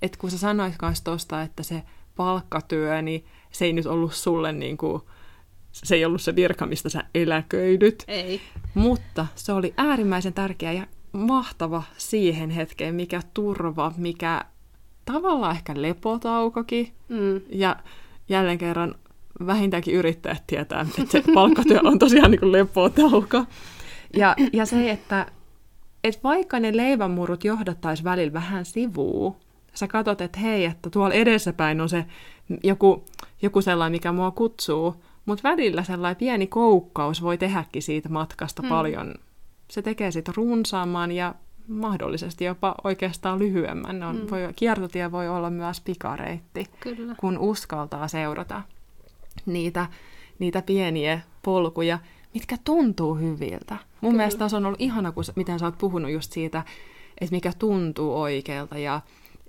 että kun sä sanoit kanssa tosta, että se palkkatyö, niin se ei nyt ollut sulle niin kuin, se ei ollut se virka, mistä sä eläköidyt. Ei. Mutta se oli äärimmäisen tärkeä ja mahtava siihen hetkeen, mikä turva, mikä tavallaan ehkä lepotaukokin. Mm. Ja jälleen kerran vähintäänkin yrittäjät tietää, että se palkkatyö on tosiaan niin kuin lepotauko. Ja, ja se, että, että vaikka ne leivänmurut johdattaisi välillä vähän sivuun, sä katsot, että hei, että tuolla edessäpäin on se joku, joku sellainen, mikä mua kutsuu, mutta välillä sellainen pieni koukkaus voi tehdäkin siitä matkasta mm. paljon. Se tekee siitä runsaamman ja mahdollisesti jopa oikeastaan lyhyemmän. Ne On, mm. voi, kiertotie voi olla myös pikareitti, Kyllä. kun uskaltaa seurata niitä, niitä pieniä polkuja, mitkä tuntuu hyviltä. Mun Kyllä. mielestä tässä on ollut ihana, kun, miten sä oot puhunut just siitä, että mikä tuntuu oikealta ja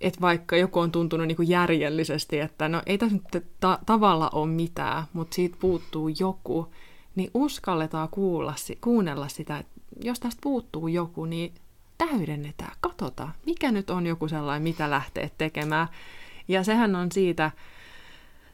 että vaikka joku on tuntunut niin kuin järjellisesti, että no ei tässä nyt ta- tavalla ole mitään, mutta siitä puuttuu joku, niin uskalletaan kuulla, kuunnella sitä, että jos tästä puuttuu joku, niin täydennetään, katsotaan, mikä nyt on joku sellainen, mitä lähtee tekemään. Ja sehän on siitä,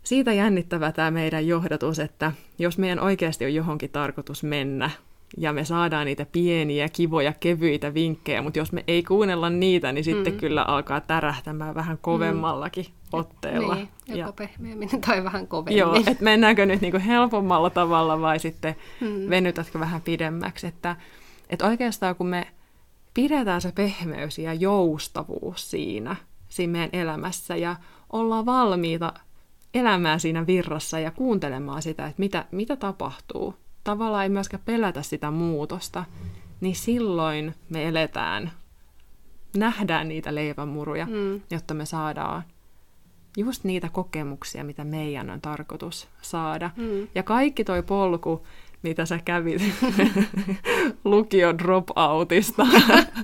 siitä jännittävä tämä meidän johdatus, että jos meidän oikeasti on johonkin tarkoitus mennä, ja me saadaan niitä pieniä, kivoja, kevyitä vinkkejä, mutta jos me ei kuunnella niitä, niin sitten mm. kyllä alkaa tärähtämään vähän kovemmallakin mm. otteella. Niin, joko ja, pehmeämmin tai vähän kovemmin. joo, että mennäänkö nyt niinku helpommalla tavalla vai sitten Mm. venytätkö vähän pidemmäksi. Että, että oikeastaan kun me pidetään se pehmeys ja joustavuus siinä, siinä meidän elämässä ja ollaan valmiita elämään siinä virrassa ja kuuntelemaan sitä, että mitä, mitä tapahtuu. Tavallaan ei myöskään pelätä sitä muutosta, niin silloin me eletään, nähdään niitä leivänmuruja, Mm. jotta me saadaan just niitä kokemuksia, mitä meidän on tarkoitus saada. Mm. Ja kaikki toi polku, mitä sä kävit lukio dropoutista,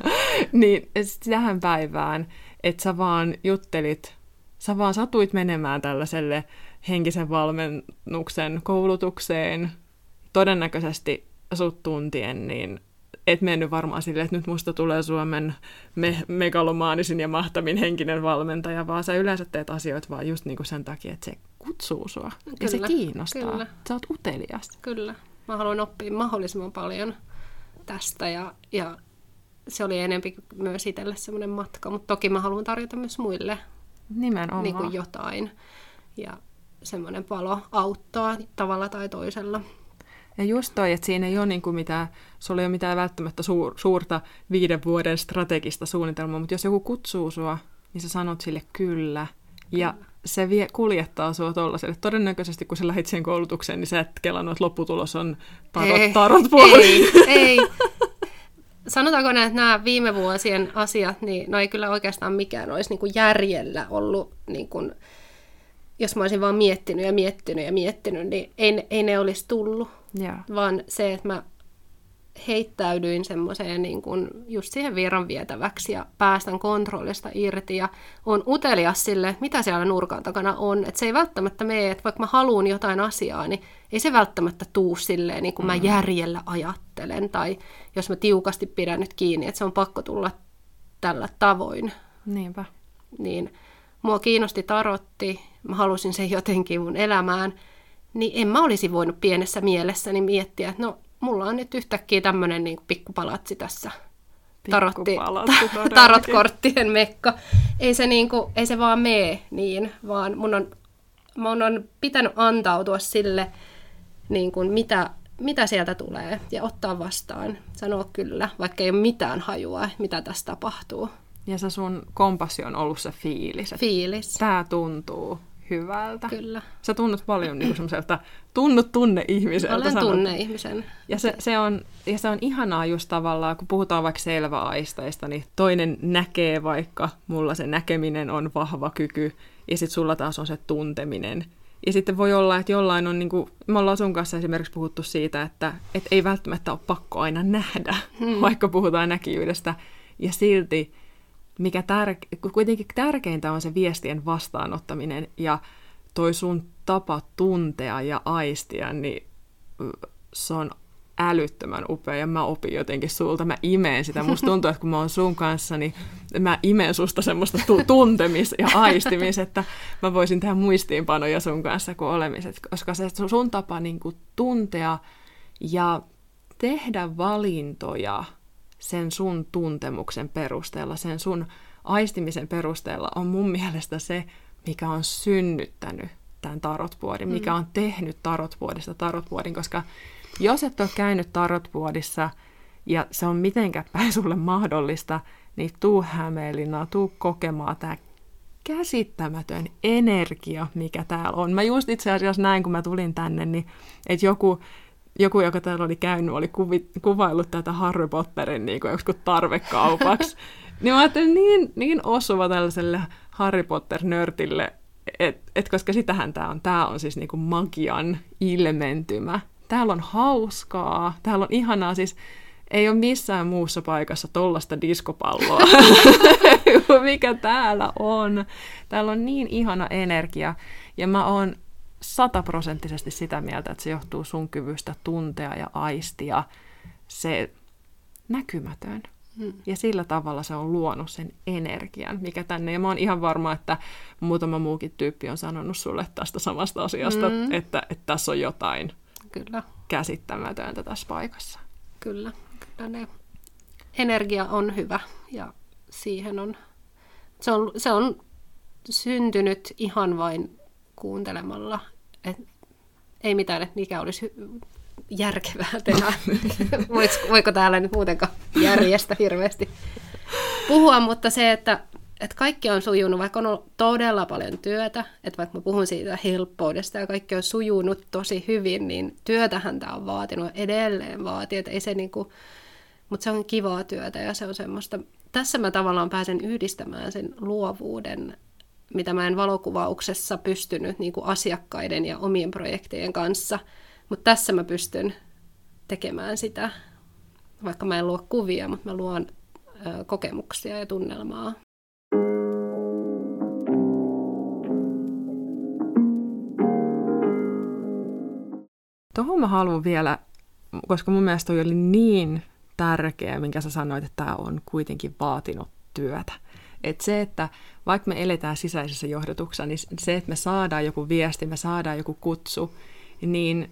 niin tähän päivään, että sä vaan juttelit, sä vaan satuit menemään tällaiselle henkisen valmennuksen koulutukseen, todennäköisesti sut tuntien, niin et mennyt varmaan silleen, että nyt musta tulee Suomen me- megalomaanisin ja mahtavin henkinen valmentaja, vaan sä yleensä teet asioita vaan just niinku sen takia, että se kutsuu sua kyllä, ja se kiinnostaa. Kyllä. Sä oot utelias. Kyllä. Mä haluan oppia mahdollisimman paljon tästä ja, ja se oli enempi myös itselle semmoinen matka, mutta toki mä haluan tarjota myös muille Nimenomaan. Niin kuin jotain. Ja semmoinen palo auttaa tavalla tai toisella. Ja just toi, että siinä ei ole niin kuin mitään, sulla ei ole mitään välttämättä suur, suurta viiden vuoden strategista suunnitelmaa, mutta jos joku kutsuu sua, niin sä sanot sille kyllä. Ja kyllä. Se vie, kuljettaa sua tuollaiselle. Todennäköisesti kun sä lähit siihen koulutukseen, niin sä et kelannut, että lopputulos on tarot, ei, tarot Ei, ei. Sanotaanko näin, että nämä viime vuosien asiat, niin no ei kyllä oikeastaan mikään olisi niin kuin järjellä ollut niin kuin, jos mä olisin vaan miettinyt ja miettinyt ja miettinyt, niin ei, ei ne olisi tullut. Yeah. Vaan se, että mä heittäydyin semmoiseen niin kuin just siihen virran vietäväksi ja päästän kontrollista irti ja on utelias sille, mitä siellä nurkan takana on. Että se ei välttämättä mene, että vaikka mä haluan jotain asiaa, niin ei se välttämättä tuu silleen, niin kuin mm. mä järjellä ajattelen. Tai jos mä tiukasti pidän nyt kiinni, että se on pakko tulla tällä tavoin. Niinpä. Niin mua kiinnosti tarotti, mä halusin sen jotenkin mun elämään, niin en mä olisi voinut pienessä mielessäni miettiä, että no mulla on nyt yhtäkkiä tämmöinen niin pikkupalatsi tässä. Tarotti, tarotkorttien mekka. Ei se, niin kuin, ei se vaan mee niin, vaan mun on, mun on pitänyt antautua sille, niin kuin mitä, mitä sieltä tulee ja ottaa vastaan. Sanoa kyllä, vaikka ei ole mitään hajua, mitä tässä tapahtuu. Ja se sun kompassi on ollut se fiilis. Fiilis. Tämä tuntuu hyvältä. Kyllä. Sä tunnut paljon niin semmoiselta, tunnut tunne-ihmiseltä. Olen tunne-ihmisen. Ja se, se, on, ja se on ihanaa just tavallaan, kun puhutaan vaikka selväaisteista, niin toinen näkee vaikka, mulla se näkeminen on vahva kyky, ja sitten sulla taas on se tunteminen. Ja sitten voi olla, että jollain on, niin kuin, me ollaan sun kanssa esimerkiksi puhuttu siitä, että, että ei välttämättä ole pakko aina nähdä, hmm. vaikka puhutaan näkijyydestä. Ja silti mikä tär- kuitenkin tärkeintä on se viestien vastaanottaminen ja toi sun tapa tuntea ja aistia, niin se on älyttömän upea ja mä opin jotenkin sulta, mä imeen sitä. Musta tuntuu, että kun mä oon sun kanssa, niin mä imeen susta semmoista tu- tuntemis- ja aistimis, että mä voisin tehdä muistiinpanoja sun kanssa kuin olemiset, koska se sun tapa niin kuin tuntea ja tehdä valintoja sen sun tuntemuksen perusteella, sen sun aistimisen perusteella on mun mielestä se, mikä on synnyttänyt tämän tarotvuodin, mm. mikä on tehnyt tarotvuodista tarotvuodin, koska jos et ole käynyt tarotvuodissa ja se on mitenkään päin sulle mahdollista, niin tuu Hämeenlinnaan, tuu kokemaan tämä käsittämätön energia, mikä täällä on. Mä just itse asiassa näin, kun mä tulin tänne, niin että joku joku, joka täällä oli käynyt, oli kuvi, kuvaillut tätä Harry Potterin niin kuin tarvekaupaksi. niin mä ajattelin, niin, niin osuva tällaiselle Harry Potter-nörtille, et, et koska sitähän tämä on. Tämä on siis niin kuin magian ilmentymä. Täällä on hauskaa, täällä on ihanaa, siis ei ole missään muussa paikassa tollasta diskopalloa, mikä täällä on. Täällä on niin ihana energia, ja mä oon sataprosenttisesti sitä mieltä, että se johtuu sun kyvystä tuntea ja aistia se näkymätön. Hmm. Ja sillä tavalla se on luonut sen energian, mikä tänne. Ja mä oon ihan varma, että muutama muukin tyyppi on sanonut sulle tästä samasta asiasta, hmm. että, että tässä on jotain Kyllä. käsittämätöntä tässä paikassa. Kyllä, kyllä ne. Energia on hyvä ja siihen on, se on, se on syntynyt ihan vain kuuntelemalla. Et ei mitään, että mikä olisi järkevää tehdä. Voiko täällä nyt muutenkaan järjestä hirveästi puhua, mutta se, että, että kaikki on sujunut, vaikka on ollut todella paljon työtä, että vaikka mä puhun siitä helppoudesta ja kaikki on sujunut tosi hyvin, niin työtähän tämä on vaatinut edelleen vaatii, että ei se niinku, mutta se on kivaa työtä ja se on semmoista, tässä mä tavallaan pääsen yhdistämään sen luovuuden mitä mä en valokuvauksessa pystynyt niin kuin asiakkaiden ja omien projektien kanssa. Mutta tässä mä pystyn tekemään sitä, vaikka mä en luo kuvia, mutta mä luon ö, kokemuksia ja tunnelmaa. Tuohon mä haluan vielä, koska mun mielestä toi oli niin tärkeä, minkä sä sanoit, että tämä on kuitenkin vaatinut työtä. Et se, että vaikka me eletään sisäisessä johdotuksessa, niin se, että me saadaan joku viesti, me saadaan joku kutsu, niin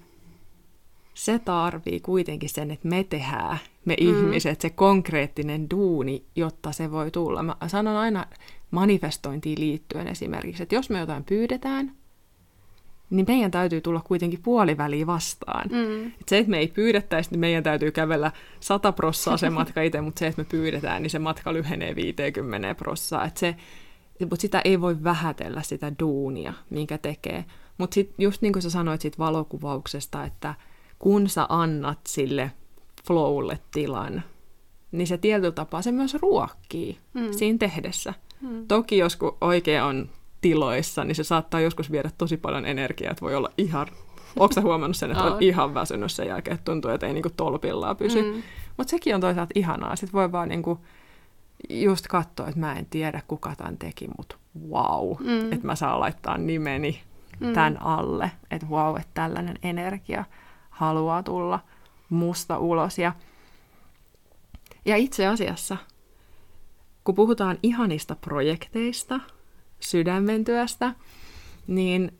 se tarvii kuitenkin sen, että me tehdään, me mm. ihmiset, se konkreettinen duuni, jotta se voi tulla. Mä sanon aina manifestointiin liittyen esimerkiksi, että jos me jotain pyydetään, niin meidän täytyy tulla kuitenkin puoliväliin vastaan. Mm. Et se, että me ei pyydettäisi, niin meidän täytyy kävellä 100 prossaa se matka itse, mutta se, että me pyydetään, niin se matka lyhenee 50 prossaa. Et se, mutta sitä ei voi vähätellä, sitä duunia, minkä tekee. Mutta sitten just niin kuin sä sanoit siitä valokuvauksesta, että kun sä annat sille flowlle tilan, niin se tietyllä tapaa se myös ruokkii mm. siinä tehdessä. Mm. Toki jos oikein on tiloissa, niin se saattaa joskus viedä tosi paljon energiaa, että voi olla ihan... Onko sä huomannut sen, että on ihan väsynyt sen jälkeen, että tuntuu, että ei niinku tolpillaan pysy. Mm. Mutta sekin on toisaalta ihanaa. Sitten voi vaan niinku just katsoa, että mä en tiedä, kuka tämän teki, mutta wow, mm. että mä saan laittaa nimeni mm. tämän alle. Että wow, että tällainen energia haluaa tulla musta ulos. Ja, ja itse asiassa, kun puhutaan ihanista projekteista – sydämen työstä, niin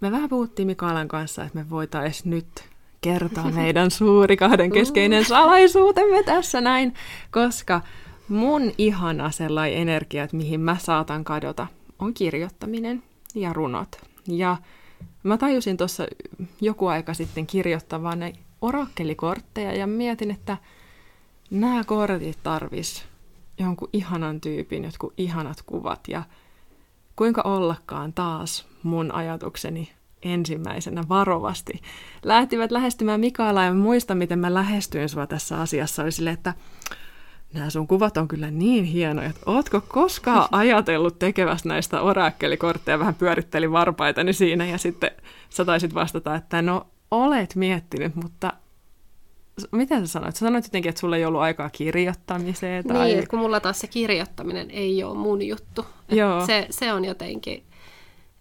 me vähän puhuttiin Mikaelan kanssa, että me voitaisiin nyt kertoa meidän suuri kahden keskeinen salaisuutemme tässä näin, koska mun ihana sellainen energia, että mihin mä saatan kadota, on kirjoittaminen ja runot. Ja mä tajusin tuossa joku aika sitten kirjoittavan orakkelikortteja ja mietin, että nämä kortit tarvis jonkun ihanan tyypin, jotkut ihanat kuvat ja Kuinka ollakaan taas mun ajatukseni ensimmäisenä varovasti lähtivät lähestymään Mikaela ja muista, miten mä lähestyin sua tässä asiassa. Oli silleen, että nämä sun kuvat on kyllä niin hienoja, että ootko koskaan ajatellut tekevästä näistä orakkelikortteja, vähän pyöritteli varpaitani siinä ja sitten sä taisit vastata, että no olet miettinyt, mutta miten sä sanoit? Sä sanoit jotenkin, että sulla ei ollut aikaa kirjoittamiseen. Tai... Niin, kun mulla taas se kirjoittaminen ei ole mun juttu. Joo. Se, se on jotenkin,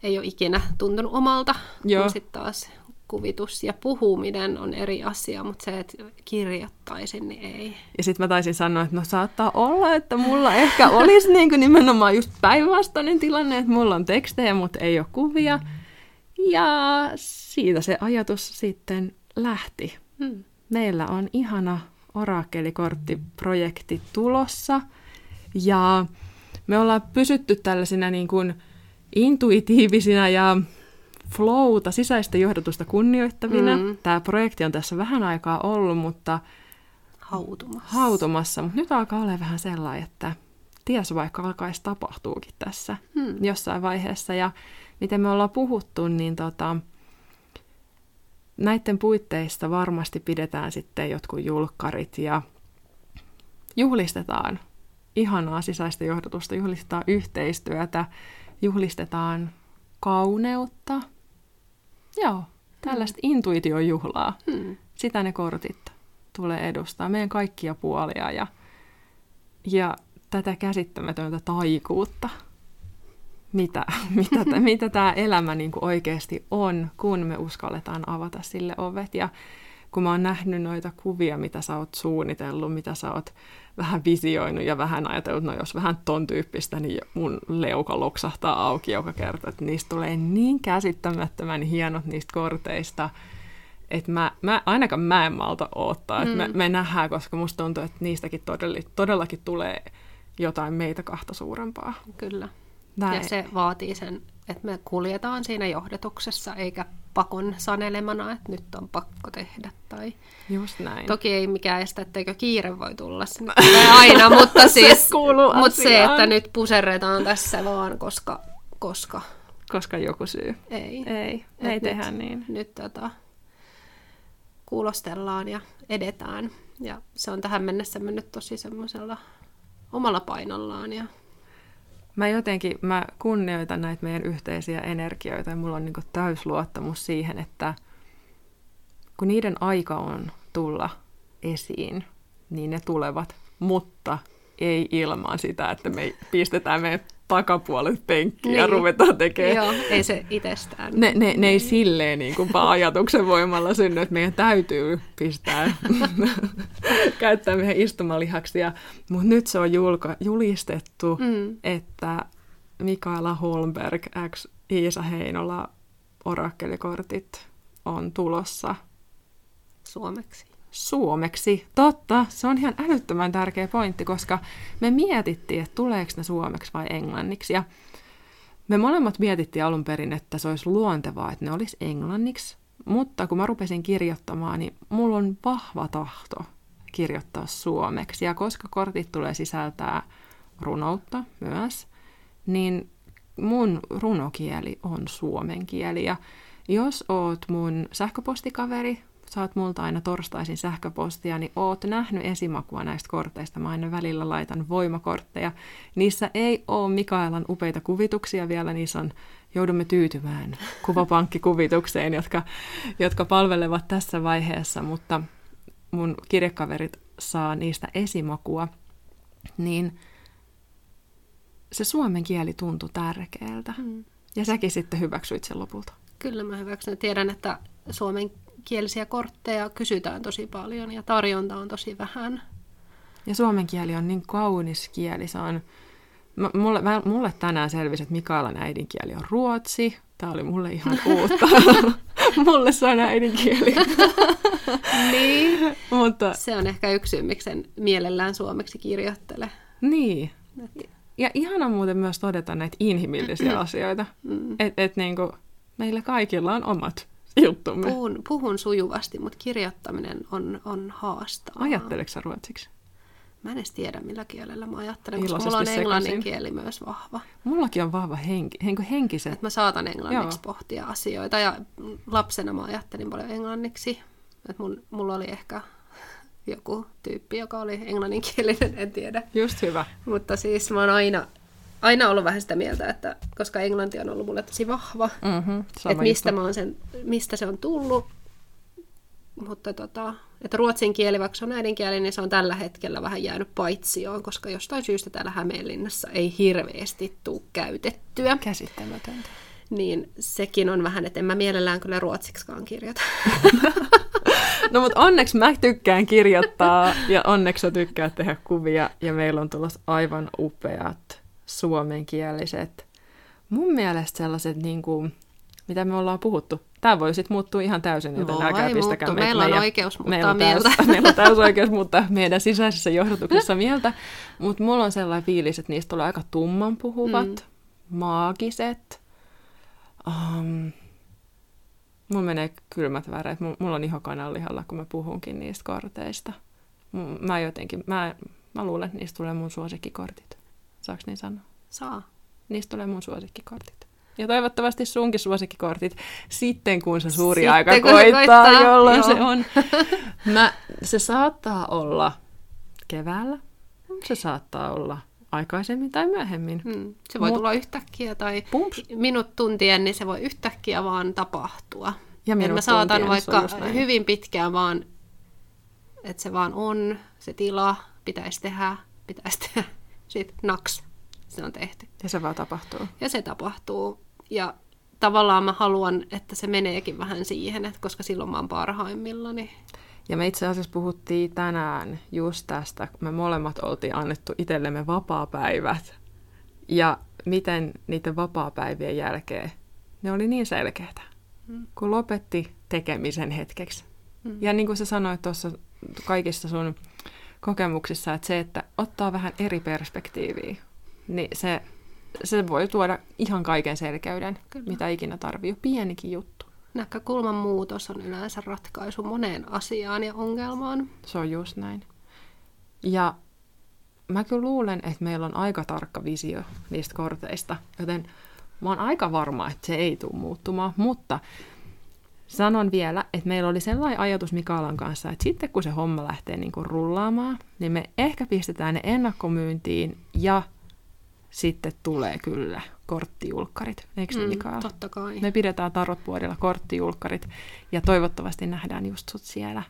ei ole ikinä tuntunut omalta, Joo. kun sitten taas kuvitus ja puhuminen on eri asia, mutta se, että kirjoittaisin, niin ei. Ja sitten mä taisin sanoa, että no saattaa olla, että mulla ehkä olisi niin kuin nimenomaan just päinvastainen tilanne, että mulla on tekstejä, mutta ei ole kuvia. Ja siitä se ajatus sitten lähti. Hmm meillä on ihana orakelikorttiprojekti tulossa ja me ollaan pysytty tällaisina niin kuin intuitiivisina ja flowta, sisäistä johdatusta kunnioittavina. Mm. Tämä projekti on tässä vähän aikaa ollut, mutta hautumassa. hautumassa. Mutta nyt alkaa olla vähän sellainen, että ties vaikka alkaisi tapahtuukin tässä mm. jossain vaiheessa. Ja miten me ollaan puhuttu, niin tota, näiden puitteista varmasti pidetään sitten jotkut julkkarit ja juhlistetaan ihanaa sisäistä johdatusta, juhlistetaan yhteistyötä, juhlistetaan kauneutta. Joo, tällaista hmm. intuitiojuhlaa. Hmm. Sitä ne kortit tulee edustaa, meidän kaikkia puolia ja, ja tätä käsittämätöntä taikuutta mitä, mitä, mitä tämä elämä niin kuin oikeasti on, kun me uskalletaan avata sille ovet. Ja kun mä oon nähnyt noita kuvia, mitä sä oot suunnitellut, mitä sä oot vähän visioinut ja vähän ajatellut, no jos vähän ton tyyppistä, niin mun leuka loksahtaa auki joka kerta, että niistä tulee niin käsittämättömän hienot niistä korteista, että mä, mä, ainakaan mä en malta odottaa, että mm. me, me nähdään, koska musta tuntuu, että niistäkin todellakin tulee jotain meitä kahta suurempaa. Kyllä. Näin. Ja se vaatii sen, että me kuljetaan siinä johdatuksessa, eikä pakon sanelemana, että nyt on pakko tehdä. Tai... Just näin. Toki ei mikään estä, etteikö kiire voi tulla sinne aina, mutta, siis, se mutta se, että nyt puserretaan tässä vaan, koska... koska koska joku syy. Ei. Ei, ei nyt, tehdä niin. Nyt tota, kuulostellaan ja edetään. Ja se on tähän mennessä mennyt tosi semmoisella omalla painollaan ja mä jotenkin, mä kunnioitan näitä meidän yhteisiä energioita ja mulla on niin täys luottamus siihen, että kun niiden aika on tulla esiin, niin ne tulevat, mutta ei ilman sitä, että me pistetään meidän takapuolet penkkiin niin. ja ruvetaan tekemään. Joo, ei se itsestään. Ne, ne, ne ei silleen niin kuin vaan ajatuksen voimalla synny, että meidän täytyy pistää, käyttää meidän istumalihaksia. Mutta nyt se on julka, julistettu, mm. että Mikaela Holmberg x Iisa Heinola orakkelikortit on tulossa. Suomeksi suomeksi. Totta, se on ihan älyttömän tärkeä pointti, koska me mietittiin, että tuleeko ne suomeksi vai englanniksi. Ja me molemmat mietittiin alun perin, että se olisi luontevaa, että ne olisi englanniksi. Mutta kun mä rupesin kirjoittamaan, niin mulla on vahva tahto kirjoittaa suomeksi. Ja koska kortit tulee sisältää runoutta myös, niin mun runokieli on suomen kieli. Ja jos oot mun sähköpostikaveri saat multa aina torstaisin sähköpostia, niin oot nähnyt esimakua näistä korteista. Mä aina välillä laitan voimakortteja. Niissä ei ole Mikaelan upeita kuvituksia vielä, niissä on joudumme tyytymään kuvapankkikuvitukseen, jotka, jotka palvelevat tässä vaiheessa, mutta mun kirjekaverit saa niistä esimakua, niin se suomen kieli tuntui tärkeältä. Mm. Ja säkin sitten hyväksyit sen lopulta. Kyllä mä hyväksyn. Tiedän, että suomen kielisiä kortteja kysytään tosi paljon ja tarjonta on tosi vähän. Ja suomen kieli on niin kaunis kieli. Se on, mulle, mulle tänään selvisi, että Mikaelan äidinkieli on ruotsi. Tämä oli mulle ihan uutta. mulle se on äidinkieli. niin, mutta... se on ehkä yksi syy, miksi sen mielellään suomeksi kirjoittele. Niin. Ja ihana muuten myös todeta näitä inhimillisiä asioita. Mm. Että et niinku, meillä kaikilla on omat juttumme. Puhun, puhun sujuvasti, mutta kirjoittaminen on, on haastaa. Ajatteleksä ruotsiksi? Mä en edes tiedä, millä kielellä mä ajattelen, koska mulla on englannin kieli myös vahva. Mullakin on vahva henki, henki henkiset. Et mä saatan englanniksi Joo. pohtia asioita ja lapsena mä ajattelin paljon englanniksi. Et mun, mulla oli ehkä joku tyyppi, joka oli englanninkielinen, en tiedä. Just hyvä. Mutta siis mä oon aina aina ollut vähän sitä mieltä, että koska englanti on ollut mulle tosi vahva, mm-hmm, että mistä, mä sen, mistä se on tullut. Mutta tota, että ruotsin kieli, vaikka se on äidinkieli, niin se on tällä hetkellä vähän jäänyt paitsioon, koska jostain syystä täällä Hämeenlinnassa ei hirveästi tule käytettyä. Käsittämätöntä. Niin sekin on vähän, että en mä mielellään kyllä ruotsiksikaan kirjoita. no mutta onneksi mä tykkään kirjoittaa ja onneksi sä tykkää tehdä kuvia ja meillä on tulossa aivan upeat suomenkieliset, mun mielestä sellaiset, niin kuin, mitä me ollaan puhuttu. Tämä voi sitten muuttua ihan täysin, joten Voi älkää pistäkää me, Meillä on meidän, oikeus muuttaa meillä on mieltä. Täys, meillä on täys oikeus muuttaa meidän sisäisessä johdotuksessa mieltä, mutta mulla on sellainen fiilis, että niistä tulee aika tumman puhuvat, mm. maagiset. Um, mulla menee kylmät väreet. Mulla on iho kananlihalla, kun mä puhunkin niistä korteista. Mä jotenkin, mä, mä luulen, että niistä tulee mun suosikkikortit. Saaks niin sanoa? Saa. Niistä tulee mun suosikkikortit. Ja toivottavasti sunkin suosikkikortit sitten, kun se suuri sitten, aika koittaa, koittaa, jolloin joo. se on. Mä, se saattaa olla keväällä, se saattaa olla aikaisemmin tai myöhemmin. Hmm. Se voi Mut, tulla yhtäkkiä tai pumps. minut tuntien, niin se voi yhtäkkiä vaan tapahtua. Ja minut mä saatan vaikka hyvin pitkään vaan, että se vaan on, se tila, pitäisi tehdä, pitäisi tehdä sitten naks, se on tehty. Ja se vaan tapahtuu. Ja se tapahtuu. Ja tavallaan mä haluan, että se meneekin vähän siihen, että koska silloin mä oon parhaimmillani. Ja me itse asiassa puhuttiin tänään just tästä, kun me molemmat oltiin annettu itsellemme vapaapäivät. Ja miten niiden vapaapäivien jälkeen ne oli niin selkeitä, mm. kun lopetti tekemisen hetkeksi. Mm. Ja niin kuin sä sanoit tuossa kaikissa sun kokemuksissa, että se, että ottaa vähän eri perspektiiviä, niin se, se voi tuoda ihan kaiken selkeyden, Kyllä. mitä ikinä tarvii. Pienikin juttu. Näkökulman muutos on yleensä ratkaisu moneen asiaan ja ongelmaan. Se on just näin. Ja mä kyllä luulen, että meillä on aika tarkka visio niistä korteista, joten mä oon aika varma, että se ei tule muuttumaan, mutta Sanon vielä, että meillä oli sellainen ajatus Mikaelan kanssa, että sitten kun se homma lähtee niin kuin rullaamaan, niin me ehkä pistetään ne ennakkomyyntiin ja sitten tulee kyllä korttijulkkarit, eikö mm, Mikael? Totta kai. Me pidetään tarotpuolella korttijulkkarit ja toivottavasti nähdään just sut siellä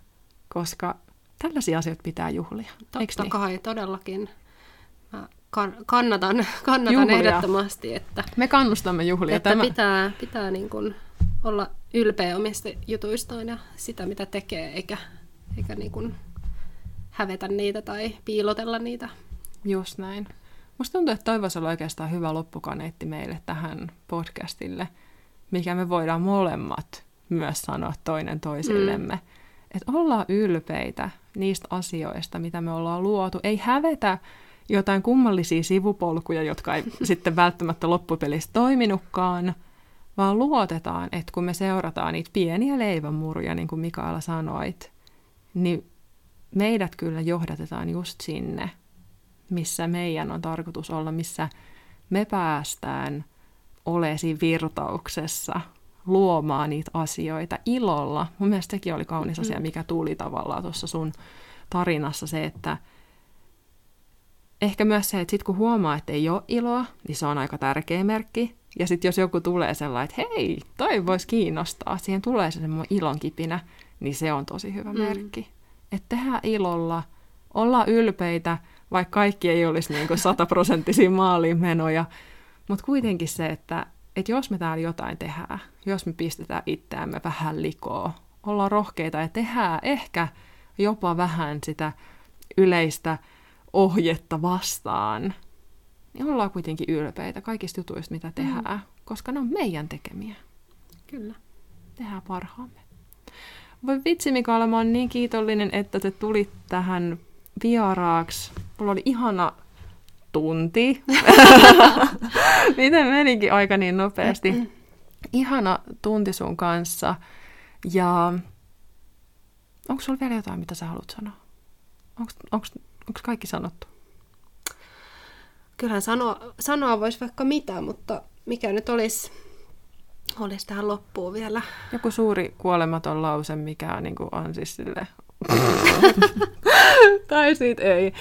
koska tällaisia asioita pitää juhlia. Totta niin? kai, todellakin. Mä kannatan, kannatan ehdottomasti, että, Me kannustamme juhlia. että Tämä... pitää, pitää niin kuin olla ylpeä omista jutuistaan ja sitä, mitä tekee, eikä, eikä niin kuin hävetä niitä tai piilotella niitä. Just näin. Musta tuntuu, että toivoisi olla oikeastaan hyvä loppukaneetti meille tähän podcastille, mikä me voidaan molemmat myös sanoa toinen toisillemme. Mm. Että ollaan ylpeitä niistä asioista, mitä me ollaan luotu. Ei hävetä jotain kummallisia sivupolkuja, jotka ei sitten välttämättä loppupelissä toiminutkaan, vaan luotetaan, että kun me seurataan niitä pieniä leivänmuruja, niin kuin Mikaela sanoit, niin meidät kyllä johdatetaan just sinne, missä meidän on tarkoitus olla, missä me päästään olesi virtauksessa luomaan niitä asioita ilolla. Mun mielestä sekin oli kaunis asia, mm. mikä tuli tavallaan tuossa sun tarinassa se, että ehkä myös se, että sit kun huomaa, että ei ole iloa, niin se on aika tärkeä merkki. Ja sitten jos joku tulee sellainen, että hei, toi voisi kiinnostaa, siihen tulee se semmoinen ilonkipinä, niin se on tosi hyvä mm. merkki. Että tehdään ilolla, olla ylpeitä, vaikka kaikki ei olisi niin sataprosenttisia maaliin menoja, mutta kuitenkin se, että, että jos me täällä jotain tehdään, jos me pistetään itseämme vähän likoa, ollaan rohkeita ja tehdään ehkä jopa vähän sitä yleistä ohjetta vastaan, niin ollaan kuitenkin ylpeitä kaikista jutuista, mitä tehdään, mm. koska ne on meidän tekemiä. Kyllä. Tehdään parhaamme. Voi vitsi Mikaela, mä oon niin kiitollinen, että te tulit tähän vieraaksi. Mulla oli ihana tunti. Miten menikin aika niin nopeasti. Ihana tunti sun kanssa. Ja onko sulla vielä jotain, mitä sä haluat sanoa? Onko kaikki sanottu? Kyllähän sanoa, sanoa voisi vaikka mitä, mutta mikä nyt olisi, olisi tähän loppuun vielä? Joku suuri kuolematon lause, mikä on, niin kuin on siis sille tai sit ei.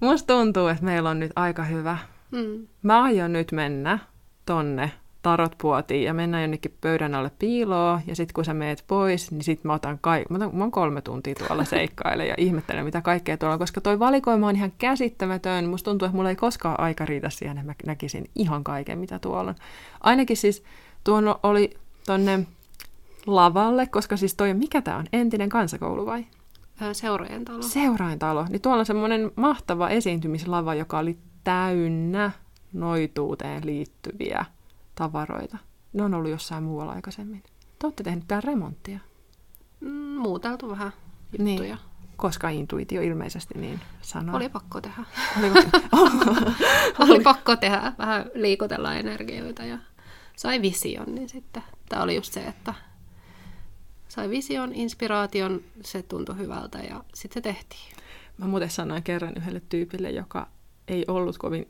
Musta tuntuu, että meillä on nyt aika hyvä. Mm. Mä aion nyt mennä tonne tarotpuotiin ja mennään jonnekin pöydän alle piiloon, ja sitten kun sä meet pois, niin sitten mä otan, kaik- mä, otan mä oon kolme tuntia tuolla seikkaile ja ihmettelen, mitä kaikkea tuolla on, koska toi valikoima on ihan käsittämätön. Musta tuntuu, että mulla ei koskaan aika riitä siihen, että mä näkisin ihan kaiken, mitä tuolla on. Ainakin siis tuon oli tonne lavalle, koska siis toi, mikä tää on, entinen kansakoulu vai? Seuraajien talo. Seuraajien talo. Niin tuolla on semmoinen mahtava esiintymislava, joka oli täynnä noituuteen liittyviä tavaroita. Ne on ollut jossain muualla aikaisemmin. Te olette tehneet täällä remonttia. Mm, muuteltu vähän juttuja. Niin, koska intuitio ilmeisesti niin sanoo. Oli pakko tehdä. Oli, oli pakko tehdä. Vähän liikutella energioita ja sai vision, niin sitten tämä oli just se, että sai vision, inspiraation, se tuntui hyvältä ja sitten se tehtiin. Mä muuten sanoin kerran yhdelle tyypille, joka ei ollut kovin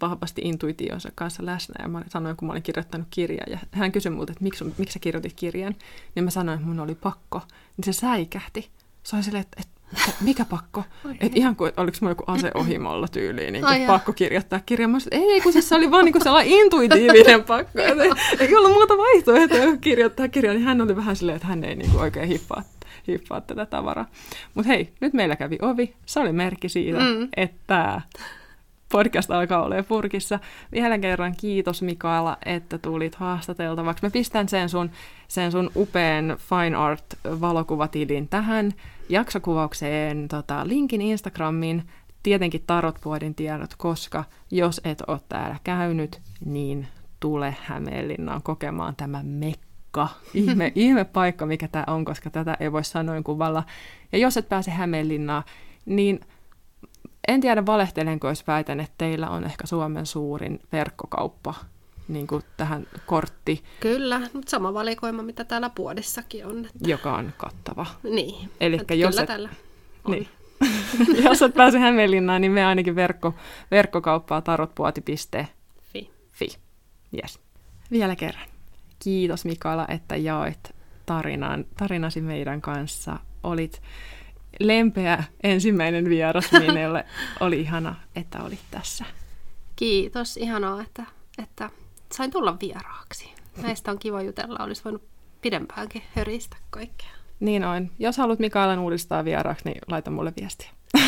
vahvasti intuitionsa kanssa läsnä. Ja mä sanoin, kun mä olin kirjoittanut kirjaa, ja hän kysyi multa, että miksi, miksi sä kirjoitit kirjan, niin mä sanoin, että mun oli pakko. Niin se säikähti. Se oli silleen, että, että mikä pakko? Että ihan kuin, oliko mulla joku ase ohimolla tyyliin, niin kuin pakko kirjoittaa kirja. Mä sanoin, ei, kun siis se oli vaan niin kuin sellainen intuitiivinen pakko. Että ei, ollut muuta vaihtoehtoa kirjoittaa kirjaa, niin hän oli vähän silleen, että hän ei niin kuin oikein hippaa, hippaa tätä tavaraa. Mutta hei, nyt meillä kävi ovi. Se oli merkki siitä, mm. että podcast alkaa olla purkissa. Vielä kerran kiitos Mikaela, että tulit haastateltavaksi. Mä pistän sen sun, sen sun upean Fine Art-valokuvatilin tähän jaksokuvaukseen tota, linkin Instagramiin, tietenkin Tarotpuodin tiedot, koska jos et ole täällä käynyt, niin tule Hämeenlinnaan kokemaan tämä mekka. Ihme, ihme paikka, mikä tämä on, koska tätä ei voi sanoin kuvalla. Ja jos et pääse Hämeenlinnaan, niin en tiedä valehtelenko, jos väitän, että teillä on ehkä Suomen suurin verkkokauppa niin kuin tähän kortti. Kyllä, mutta sama valikoima, mitä täällä Puodissakin on. Että... Joka on kattava. Niin, Elikkä jos kyllä et... tällä on. Niin. jos et pääse Hämeenlinnaan, niin me ainakin verkko, verkkokauppaa tarotpuoti.fi. Fi. Yes. Vielä kerran. Kiitos Mikaela, että jaoit tarinan, tarinasi meidän kanssa. Olit lempeä ensimmäinen vieras Minelle. Oli ihana, että olit tässä. Kiitos, ihanaa, että, että sain tulla vieraaksi. Näistä on kiva jutella, olisi voinut pidempäänkin höristä kaikkea. Niin on. Jos haluat Mikaelan uudistaa vieraaksi, niin laita mulle viestiä.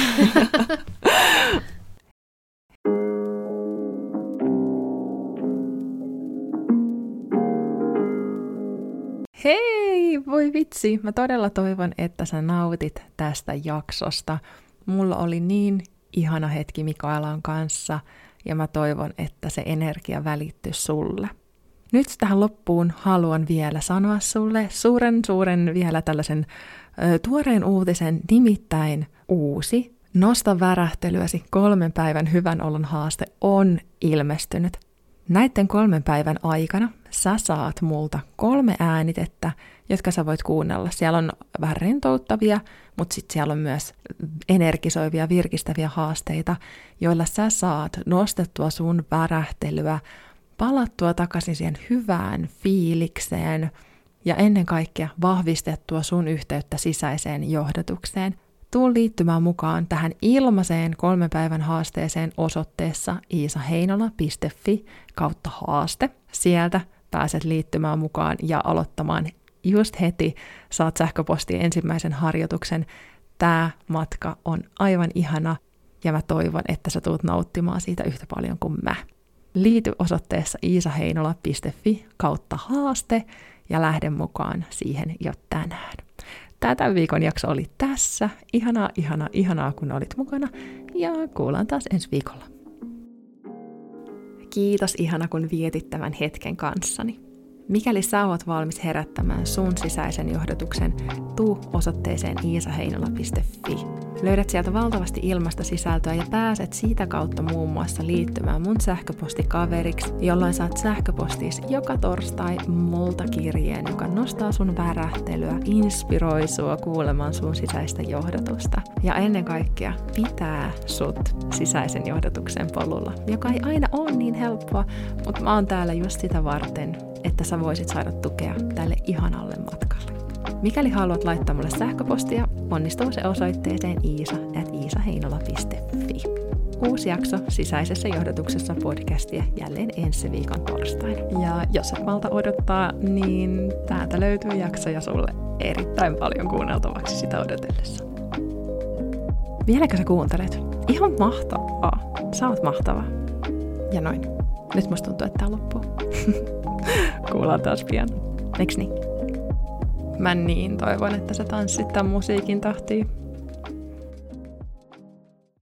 Hei, voi vitsi. Mä todella toivon, että sä nautit tästä jaksosta. Mulla oli niin ihana hetki Mikaelan kanssa ja mä toivon, että se energia välittyy sulle. Nyt tähän loppuun haluan vielä sanoa sulle suuren suuren vielä tällaisen ö, tuoreen uutisen, nimittäin uusi Nosta värähtelyäsi kolmen päivän hyvän olon haaste on ilmestynyt. Näiden kolmen päivän aikana sä saat multa kolme äänitettä, jotka sä voit kuunnella. Siellä on vähän rentouttavia, mutta sitten siellä on myös energisoivia, virkistäviä haasteita, joilla sä saat nostettua sun värähtelyä, palattua takaisin siihen hyvään fiilikseen ja ennen kaikkea vahvistettua sun yhteyttä sisäiseen johdatukseen. Tuu liittymään mukaan tähän ilmaiseen kolmen päivän haasteeseen osoitteessa iisaheinola.fi kautta haaste. Sieltä pääset liittymään mukaan ja aloittamaan just heti. Saat sähköpostiin ensimmäisen harjoituksen. Tämä matka on aivan ihana ja mä toivon, että sä tuut nauttimaan siitä yhtä paljon kuin mä. Liity osoitteessa iisaheinola.fi kautta haaste ja lähde mukaan siihen jo tänään. Tämä viikon jakso oli tässä. Ihanaa, ihanaa, ihanaa, kun olit mukana. Ja kuullaan taas ensi viikolla. Kiitos ihana, kun vietit tämän hetken kanssani. Mikäli sä oot valmis herättämään sun sisäisen johdatuksen, tuu osoitteeseen iisaheinola.fi. Löydät sieltä valtavasti ilmasta sisältöä ja pääset siitä kautta muun muassa liittymään mun sähköpostikaveriksi, jolloin saat sähköpostis joka torstai multa kirjeen, joka nostaa sun värähtelyä, inspiroi sua kuulemaan sun sisäistä johdatusta. Ja ennen kaikkea pitää sut sisäisen johdatuksen polulla, joka ei aina ole niin helppoa, mutta mä oon täällä just sitä varten, että sä voisit saada tukea tälle ihanalle matkalle. Mikäli haluat laittaa mulle sähköpostia, onnistuu se osoitteeseen iisa.iisaheinola.fi. Uusi jakso sisäisessä johdatuksessa podcastia jälleen ensi viikon torstaina. Ja jos et malta odottaa, niin täältä löytyy jaksoja sulle erittäin paljon kuunneltavaksi sitä odotellessa. Vieläkö sä kuuntelet? Ihan mahtavaa. Sä oot mahtava. Ja noin. Nyt musta tuntuu, että tää loppuu. Kuullaan taas pian. Eiks niin? Mä niin toivon, että sä tanssit tämän musiikin tahtiin.